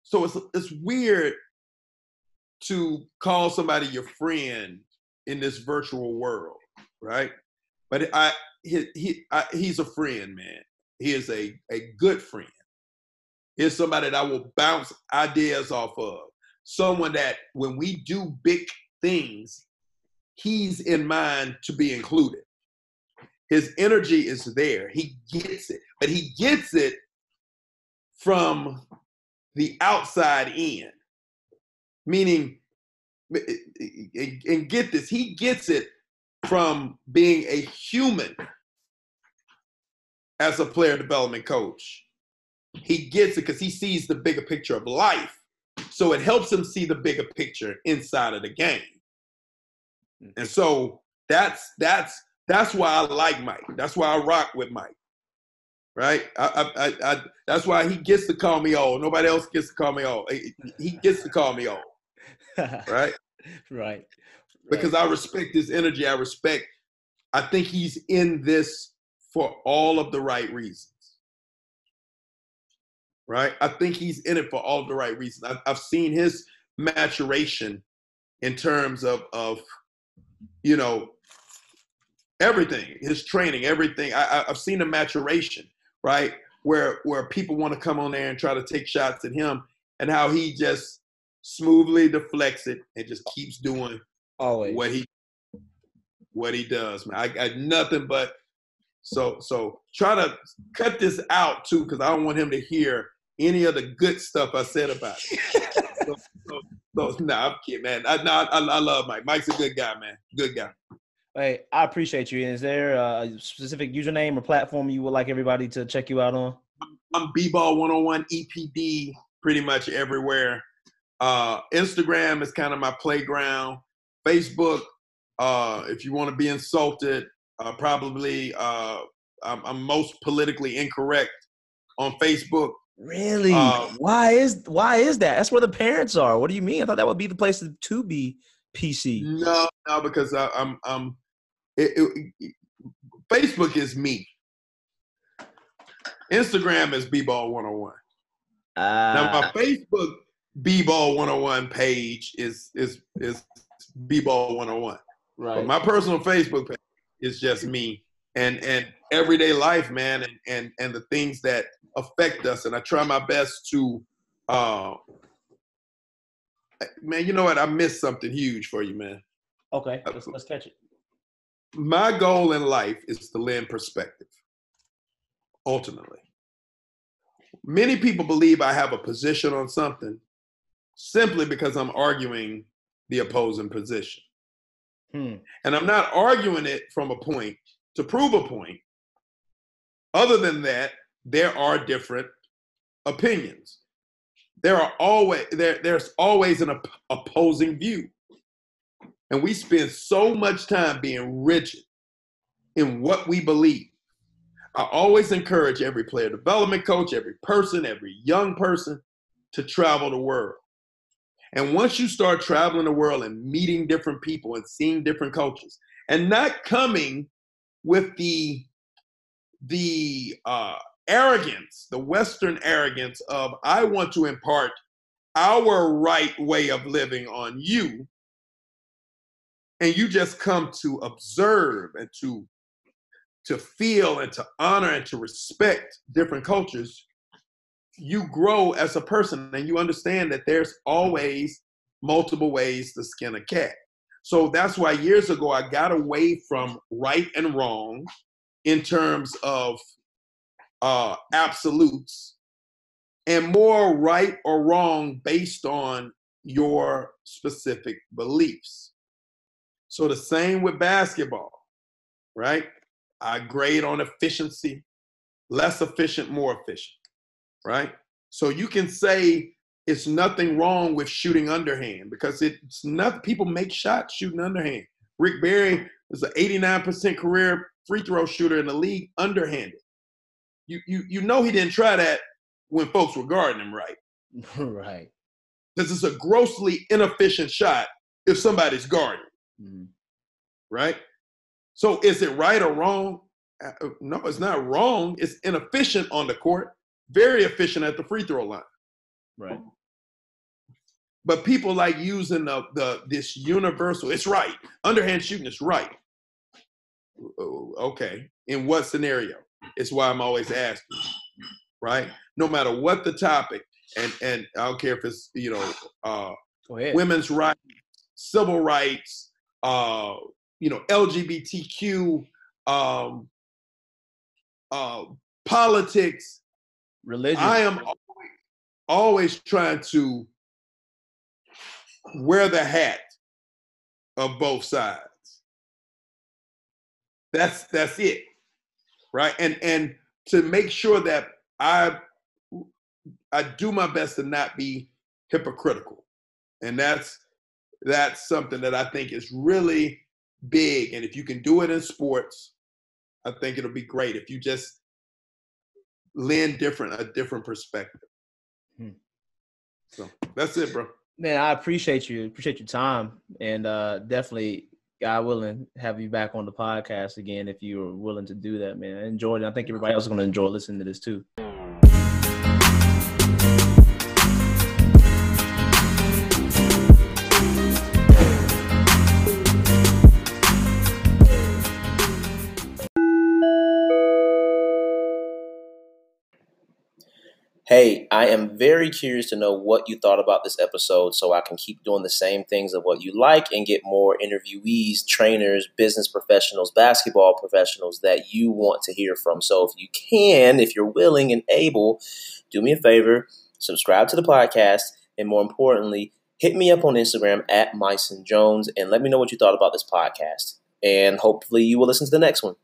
so it's it's weird to call somebody your friend in this virtual world, right? But I he he I, he's a friend, man. He is a, a good friend. He's somebody that I will bounce ideas off of. Someone that when we do big things, he's in mind to be included. His energy is there. He gets it, but he gets it from the outside in. Meaning, and get this, he gets it from being a human as a player development coach. He gets it because he sees the bigger picture of life. So it helps him see the bigger picture inside of the game. And so that's that's that's why I like Mike. That's why I rock with Mike. Right? I, I, I, that's why he gets to call me old. Nobody else gets to call me old. He gets to call me old. <laughs> right? Right. Because I respect his energy. I respect. I think he's in this for all of the right reasons. Right? I think he's in it for all of the right reasons. I've, I've seen his maturation in terms of, of, you know, everything, his training, everything. I, I've seen a maturation, right? Where where people want to come on there and try to take shots at him, and how he just smoothly deflects it and just keeps doing Always. what he what he does. Man, I got nothing but so so try to cut this out too, because I don't want him to hear any of the good stuff I said about it. <laughs> so, so, nah, I'm kidding, man. I, I, I love Mike. Mike's a good guy, man. Good guy. Hey, I appreciate you. Is there a specific username or platform you would like everybody to check you out on? I'm B-Ball 101 EPD pretty much everywhere. Uh, Instagram is kind of my playground. Facebook, uh, if you want to be insulted, uh, probably uh, I'm, I'm, most politically incorrect on Facebook. Really? Uh, why is why is that? That's where the parents are. What do you mean? I thought that would be the place to be PC. No, no, because I, am I'm, I'm it, it, it, Facebook is me. Instagram is B-Ball 101. Uh, now my ah. Facebook B-Ball 101 page is is is B-Ball 101. Right. But my personal Facebook page is just me and and everyday life, man, and and and the things that affect us. And I try my best to uh man, you know what? I missed something huge for you, man. Okay, let's, let's catch it. My goal in life is to lend perspective. Ultimately. Many people believe I have a position on something simply because I'm arguing the opposing position. Hmm. And I'm not arguing it from a point to prove a point. Other than that, there are different opinions. There are always there, there's always an op- opposing view. And we spend so much time being rigid in what we believe. I always encourage every player development coach, every person, every young person to travel the world. And once you start traveling the world and meeting different people and seeing different cultures, and not coming with the the uh, arrogance, the Western arrogance of I want to impart our right way of living on you, and you just come to observe and to to feel and to honor and to respect different cultures, you grow as a person and you understand that there's always multiple ways to skin a cat. So that's why years ago I got away from right and wrong in terms of uh, absolutes and more right or wrong based on your specific beliefs. So the same with basketball, right? I grade on efficiency, less efficient, more efficient, right? So you can say it's nothing wrong with shooting underhand because it's not people make shots shooting underhand. Rick Barry was an 89% career free throw shooter in the league underhanded. You you you know he didn't try that when folks were guarding him right. <laughs> right. This is a grossly inefficient shot if somebody's guarding. Mm-hmm. Right? So is it right or wrong? Uh, uh, no, it's not wrong. It's inefficient on the court, very efficient at the free throw line. Right. But people like using the, the this universal, it's right. Underhand shooting is right. Okay. In what scenario? It's why I'm always asking. Right? No matter what the topic, and and I don't care if it's, you know, uh women's rights, civil rights, uh, you know, LGBTQ, um, uh, politics, religion. I am always, always trying to wear the hat of both sides. That's that's it, right? And and to make sure that I I do my best to not be hypocritical, and that's that's something that I think is really big. And if you can do it in sports, I think it'll be great. If you just lend different a different perspective. Hmm. So that's it, bro. Man, I appreciate you. Appreciate your time, and uh, definitely, God willing, have you back on the podcast again if you're willing to do that, man. I enjoyed it. I think everybody else is going to enjoy listening to this too. Hey, I am very curious to know what you thought about this episode so I can keep doing the same things of what you like and get more interviewees, trainers, business professionals, basketball professionals that you want to hear from. So if you can, if you're willing and able, do me a favor, subscribe to the podcast, and more importantly, hit me up on Instagram at Myson Jones and let me know what you thought about this podcast. and hopefully you will listen to the next one.